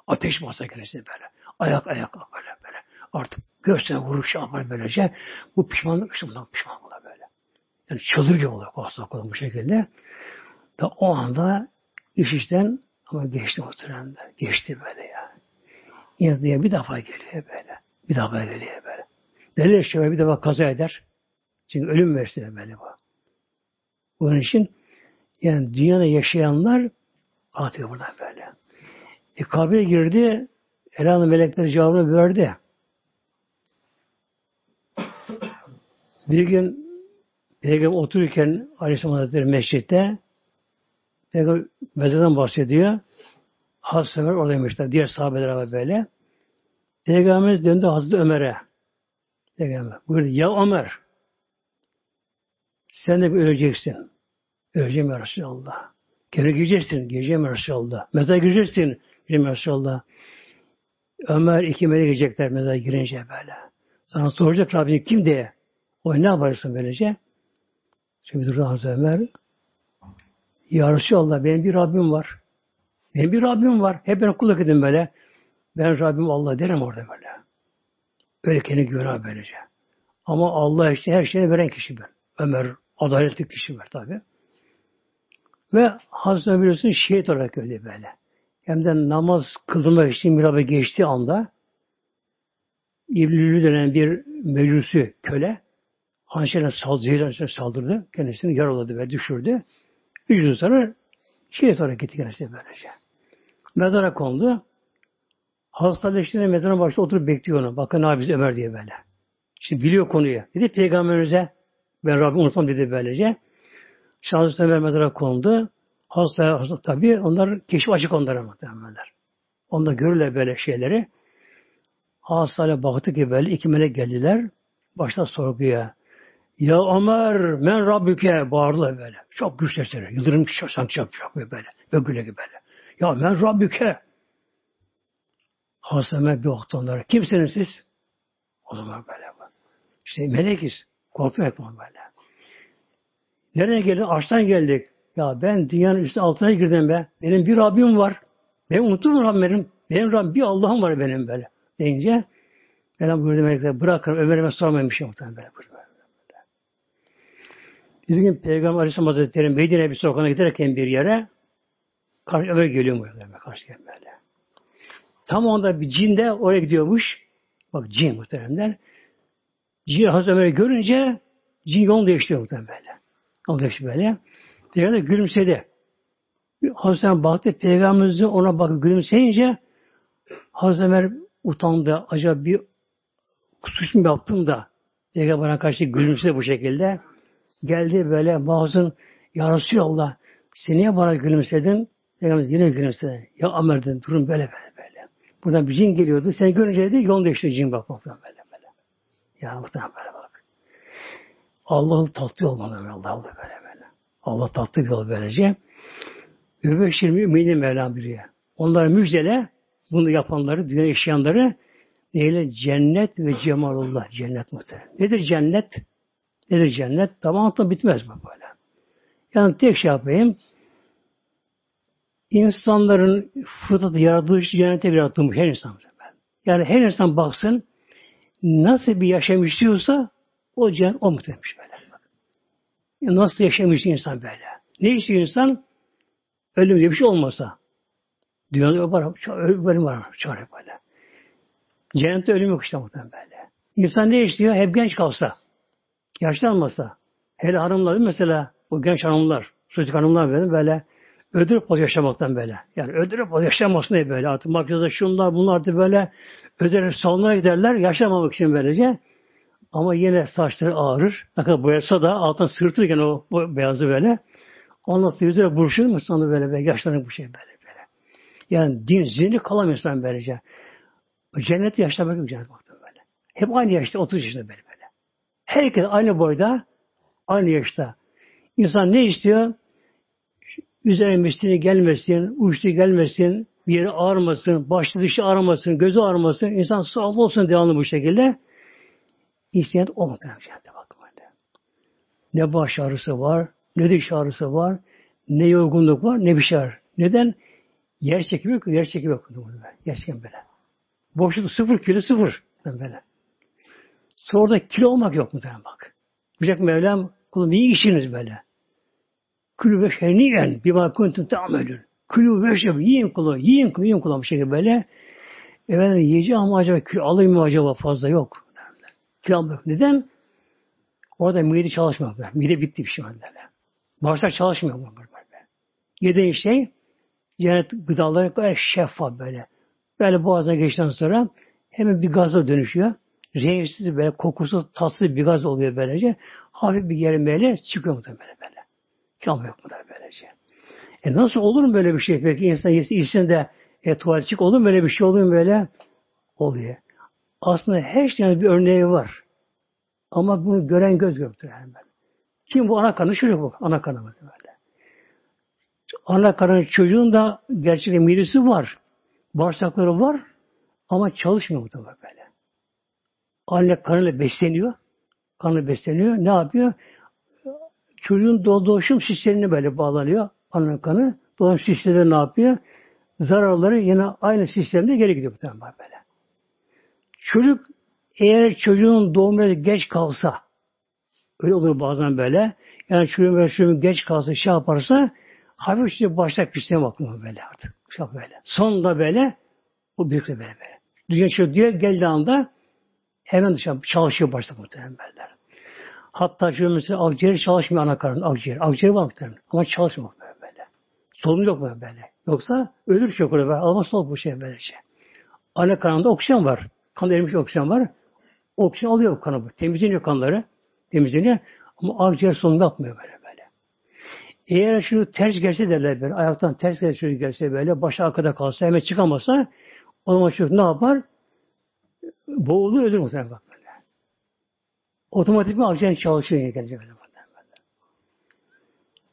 Speaker 1: Ateş basa kendisi böyle. Ayak ayak böyle böyle. Artık göğsüne vurur şey yapar böylece. Bu pişmanlık işte bundan pişman olur böyle. Yani çıldır gibi olur hastalık olur bu şekilde. Da o anda iş işten ama geçti o trende. Geçti böyle ya. Yine diye bir defa geliyor böyle. Bir defa geliyor böyle. Derler şöyle bir defa kaza eder. Çünkü ölüm versin böyle bu. Bunun için yani dünyada yaşayanlar atıyor burada böyle. E kabre girdi. Elhanı melekler cevabını verdi. Bir gün Peygamber otururken Aleyhisselam Hazretleri mescitte Peygamber mezardan bahsediyor. Hazreti Ömer oradaymışlar. Diğer sahabeler var böyle. Peygamberimiz döndü Hazreti Ömer'e. Peygamber buyurdu. Ya Ömer sen de öleceksin. Öleceğim ya Resulallah. Kere gireceksin. Gireceğim ya Resulallah. Mezara gireceksin. Gireceğim ya Resulallah. Ömer iki melek girecekler mezara girince böyle. Sana soracak Rabbim kim diye. O ne yaparsın böylece? Çünkü durdu Hazreti Ömer. Ya Resulallah benim bir Rabbim var. Benim bir Rabbim var. Hep ben kulluk edin böyle. Ben Rabbim Allah derim orada böyle. Öyle kendi güvene böylece. Ama Allah işte her şeyi veren kişi ben. Ömer adaletli kişi var tabi. Ve Hazreti Ömer biliyorsun şehit olarak öldü böyle. Hem de namaz kılmak için mirabe geçtiği anda İblülü denen bir meclisi köle hançerine saldırdı, saldırdı. Kendisini yaraladı ve düşürdü. Üç gün sonra şehit olarak gitti kendisi böylece. Mezara kondu. Hastalaştığında mezara başta oturup bekliyor onu. Bakın abi Ömer diye böyle. Şimdi biliyor konuyu. Dedi peygamberimize ben Rabbim unutmam dedi böylece. Şahsı Ömer mezara kondu. Hasta, hasta tabi onlar keşif açık onlara muhtemelenler. Onlar görürler böyle şeyleri. Hastane baktı ki böyle iki melek geldiler. Başta sorguya. Ya Ömer men Rabbüke bağırdılar böyle. Çok güç sesleri. Yıldırım sanki çok böyle. Böyle gibi böyle. Ya men Rabbüke. Hastane bir baktı onlara. Kimsiniz siz? O zaman böyle. İşte melekiz. Korkmuyor böyle. Nereden geldin? Açtan geldik. Ya ben dünyanın üstü altına girdim be. Benim bir Rabbim var. Ben unuttum mu Rabbim benim? Benim Rabbim bir Allah'ım var benim böyle. Deyince ben buyurdu melekler bırakırım. Ömer'e sormayayım bir şey muhtemelen böyle. böyle. Bir gün Peygamber Aleyhisselam Hazretleri Medine bir sokağına giderken bir yere karşı Ömer geliyor mu? Karşı böyle. Tam onda bir cin de oraya gidiyormuş. Bak cin muhteremler. Cin Hazreti Ömer'i görünce cin yol değiştiriyor muhtemelen böyle. Yol değiştiriyor böyle. Peygamber gülümsedi. Hazreti baktı. Peygamberimiz ona bakıp gülümseyince Hazreti Ömer utandı. Acaba bir suç mu yaptım da Peygamber'e karşı gülümsedi bu şekilde. Geldi böyle mazun Ya Resulallah sen niye bana gülümsedin? Peygamber yine gülümsedi. Ya Ömer dedim durum böyle böyle böyle. Buradan bir cin geliyordu. Seni görünce dedi yol değişti cin bak muhtemelen böyle böyle. Ya muhtemelen böyle. Allah'ın tatlı olmalı Allah Allah böyle böyle. Allah tatlı bir yol böylece. Übeşir müminin Mevlam biriye. Onlara müjdele bunu yapanları, dünya yaşayanları neyle? Cennet ve cemalullah. Cennet muhtemelen. Nedir cennet? Nedir cennet? Tamam bitmez bu böyle. Yani tek şey yapayım. İnsanların fıtratı yaratılış cennete yaratılmış her insan. Yani her insan baksın nasıl bir yaşam istiyorsa o cennet o muhtemelen böyle. Yani nasıl yaşamış insan böyle? Ne istiyor insan? Ölüm diye bir şey olmasa. Dünyada var, ölüm var, çare böyle. Cennette ölüm yok işte muhtemelen böyle. İnsan ne istiyor? Hep genç kalsa. Yaşlanmasa. Hele hanımlar mesela bu genç hanımlar, çocuk hanımlar böyle, böyle ödürüp poz yaşamaktan böyle. Yani ödürüp poz yaşamasın diye böyle. Artık bakıyorsa şunlar bunlar artık böyle ödürüp salonlara giderler yaşamamak için böylece. Ama yine saçları ağrır. Ne kadar boyasa da altına sırtırken o, beyazı böyle. Ondan sonra yüzüne buruşur mu sonra böyle, böyle yaşlanır bu şey böyle böyle. Yani din zihni kalamıyor insan böylece. Cennet yaşlamak yok cennet baktım böyle. Hep aynı yaşta 30 yaşında böyle böyle. Herkes aynı boyda aynı yaşta. İnsan ne istiyor? Üzerine misliğini gelmesin, uçtu gelmesin, bir yeri ağrımasın, başlı dışı ağrımasın, gözü ağrımasın, insan sağlıklı olsun devamlı bu şekilde. İsteyen o muhtemelen cennete bakın. Ne baş ağrısı var, ne diş ağrısı var, ne yorgunluk var, ne bir şey var. Neden? Yer çekimi yok, yer çekimi yok. Yer çekimi böyle. Boşluk sıfır, kilo sıfır. Böyle. Sonra da kilo olmak yok mu bak. Bırak Mevlam kulum iyi işiniz böyle. Külü ve şeniyen bir bakuntum tamelün. Külü ve şeniyen yiyin kulu, yiyin kulu, yiyin kulu bir şekilde böyle. Efendim yiyeceğim ama acaba kül alayım mı acaba fazla yok. Almak. Neden? Orada mide çalışmıyor. Mide bitti bir şey var. Bağırsak çalışmıyor. Böyle. Yediğin şey cennet gıdaları gayet şeffaf böyle. Böyle boğaza geçtikten sonra hemen bir gaza dönüşüyor. Renksiz böyle kokusu tatsız bir gaz oluyor böylece. Hafif bir gerimeyle çıkıyor mu böyle böyle. Kam yok mu da böylece. E nasıl olur mu böyle bir şey peki? İnsan yesin de e, tuvalet çık olur mu böyle bir şey olur mu böyle? Oluyor. Aslında her şeyin bir örneği var. Ama bunu gören göz göktür hemen. Kim bu ana kanı? Çocuk bu. Ana kanı böyle. Ana karnı çocuğun da gerçekten midesi var. Bağırsakları var. Ama çalışmıyor da böyle. Anne kanıyla besleniyor. Kanı besleniyor. Ne yapıyor? Çocuğun dolaşım sistemine böyle bağlanıyor. Anne kanı. Dolaşım sistemleri ne yapıyor? Zararları yine aynı sistemde geri gidiyor bu böyle. Çocuk eğer çocuğun doğumuna geç kalsa öyle olur bazen böyle. Yani çocuğun böyle çocuğun geç kalsa şey yaparsa hafif işte başlar pisliğe bakmıyor böyle artık. Şey böyle. Sonunda böyle bu büyük böyle böyle. Dünya şu diyor geldiği anda hemen dışarı çalışıyor başta muhtemelen böyle. Hatta şu mesela akciğer çalışmıyor ana karın akciğer. Akciğer var muhtemelen ama çalışmıyor böyle. böyle. Solunum yok böyle böyle. Yoksa ölür çok öyle böyle. Ama sol bu şey böyle şey. Ana karnında oksijen var. Kan erimiş oksijen var. Oksijen alıyor kanı. Temizleniyor kanları. Temizleniyor. Ama akciğer solunum yapmıyor böyle böyle. Eğer şunu ters gelse derler böyle. Ayaktan ters gelse, gelse böyle. Başı arkada kalsa hemen çıkamasa o zaman çocuk ne yapar? Boğulur ölür muhtemelen bak böyle. Otomatik mi akciğer çalışıyor yine gelecek böyle.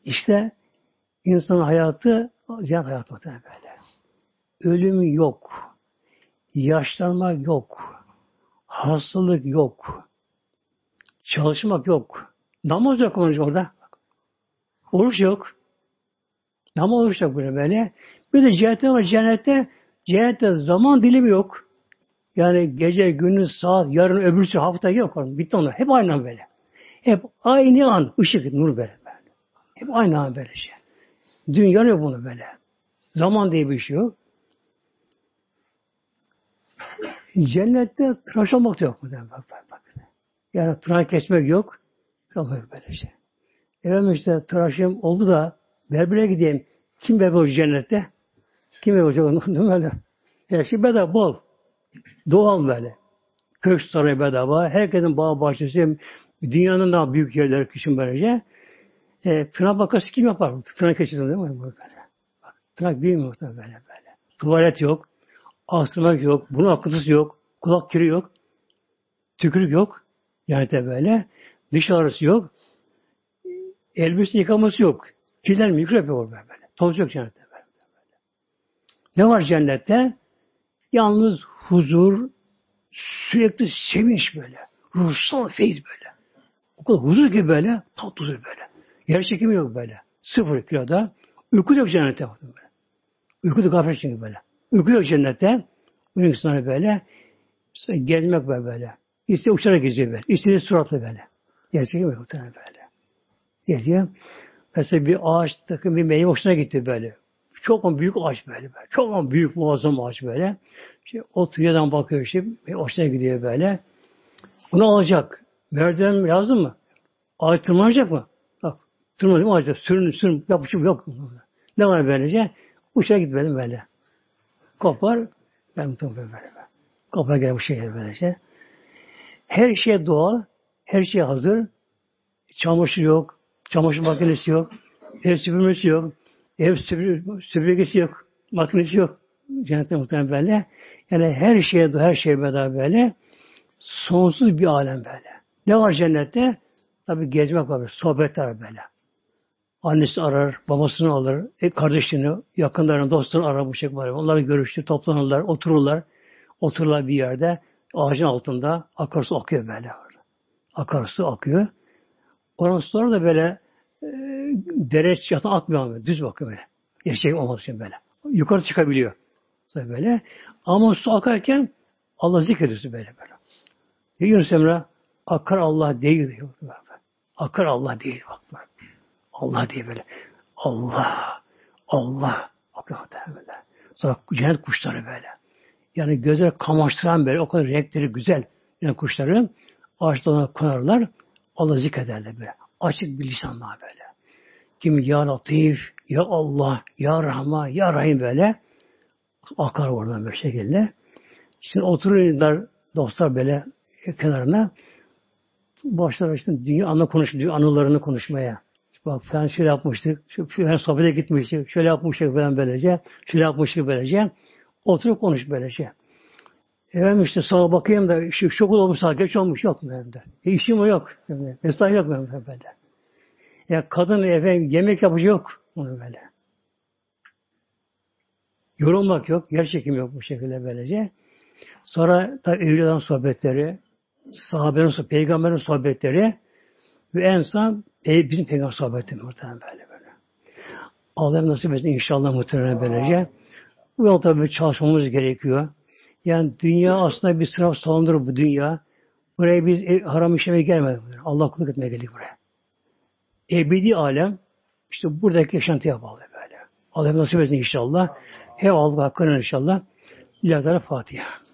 Speaker 1: İşte insanın hayatı cennet hayatı muhtemelen böyle. Ölüm yok. Yaşlanma yok. Hastalık yok. Çalışmak yok. Namaz yok orada. Oruç yok. Namaz oruç yok böyle böyle. Bir de cennette var. Cennette, cennette zaman dilimi yok. Yani gece, gündüz, saat, yarın, öbürsü hafta yok. Bitti onlar. Hep aynı an böyle. Hep aynı an. ışık, nur böyle. böyle. Hep aynı an böyle şey. Dünya yok bunu böyle. Zaman diye bir şey yok. Cennette tıraş olmak da yok. Yani tıraş kesmek yok. Yok böyle şey. Efendim işte tıraşım oldu da berbere gideyim. Kim berber olacak cennette? Kim berber olacak öyle? Her şey bedava bol. Doğal böyle. Kök sarayı bedava. Herkesin bağ bahçesi. Dünyanın daha büyük yerleri kışın böylece. E, tırnak vakası kim yapar? Tırnak keçisi değil mi? Tırnak muhtemelen böyle böyle. Tuvalet yok. Astırmak yok. Bunun akıntısı yok. Kulak kiri yok. Tükürük yok. Yani de böyle. Dış ağrısı yok. Elbise yıkaması yok. Kirler mikrop yok böyle. Toz yok cennette böyle. Ne var cennette? Yalnız huzur, sürekli sevinç böyle. Ruhsal feyiz böyle. O kadar huzur gibi böyle, tatlı huzur böyle. Yer çekimi yok böyle. Sıfır kiloda. Uyku yok cennette. Böyle. Uyku da gaflet çünkü böyle. Yok cennette. Uyku insanı böyle. Gezmek böyle böyle. İşte uçarak geziyor böyle. İstediği suratlı böyle. Yer çekimi yok böyle. Geziyor. Mesela bir ağaç takım bir meyve hoşuna gitti böyle. Çok büyük ağaç böyle. böyle. Çok büyük muazzam ağaç böyle. İşte oturuyordan bakıyor işte. Hoşuna gidiyor böyle. Bunu alacak. Merdiven lazım mı? Ağaç tırmanacak mı? Bak. Tırmanıyor mu ağaçta? Sürün, sürün. Yapışım yok. Ne var böylece? Uçağa git böyle böyle. Kopar. Ben mutlaka böyle böyle. Kopar gene bu şeye böylece. Her şey doğal. Her şey hazır. Çamaşır yok. Çamaşır makinesi yok. Ev süpürmesi yok. Ev süpür, süpürgesi yok. Makinesi yok. Cennette muhtemelen böyle. Yani her şeye, her şey bedava böyle. Sonsuz bir alem böyle. Ne var cennette? Tabi gezmek var. Sohbetler böyle. Annesi arar, babasını alır, kardeşini, yakınlarını, dostlarını arar bu şekilde. Onları görüşür, toplanırlar, otururlar. Otururlar bir yerde, ağacın altında akarsu akıyor böyle. Akarsu akıyor. Ondan sonra da böyle e, dere yatağı atmıyor böyle. Düz bakıyor böyle. Gerçek olmadığı için böyle. Yukarı çıkabiliyor. Böyle. Ama su akarken Allah zikrediyorsun böyle böyle. Yunus Emre? Akar Allah değil diyor. Akar Allah değil bak. Allah diye böyle. Allah. Allah. Akar böyle. Sonra cennet kuşları böyle. Yani gözler kamaştıran böyle. O kadar renkleri güzel. Yani kuşları ağaçlarına konarlar. Allah zikrederler böyle. Açık bir lisanla böyle. Kim ya Latif, ya Allah, ya Rahman, ya Rahim böyle. Akar oradan bir şekilde. Şimdi oturuyorlar dostlar böyle kenarına. Başlar işte dünya anı konuşuyor, anılarını konuşmaya. Bak falan şöyle yapmıştık, şu, şu sohbete gitmiştik, şöyle yapmıştık falan böylece, şöyle yapmıştık böylece. Oturup konuş böylece. Efendim işte sana bakayım da şu şok olmuş saat geç olmuş yok mu evde. E işim yok. Mesai yok benim böyle. Ya kadın efendim yemek yapıcı yok. Onu böyle. Yorulmak yok. Yer çekim yok bu şekilde böylece. Sonra tabi evliyaların sohbetleri, sahabenin peygamberin sohbetleri ve en son e, bizim peygamber sohbeti muhtemelen böyle böyle. Allah nasip etsin inşallah muhtemelen böylece. Bu yolda tabi çalışmamız gerekiyor. Yani dünya aslında bir sınav salonudur bu dünya. Buraya biz e, haram işlemeye gelmedik. Allah kulluk etmeye geldik buraya. Ebedi alem işte buradaki yaşantıya bağlı böyle. Allah nasip etsin inşallah. Hem Allah hakkını inşallah. İlahi Fatiha.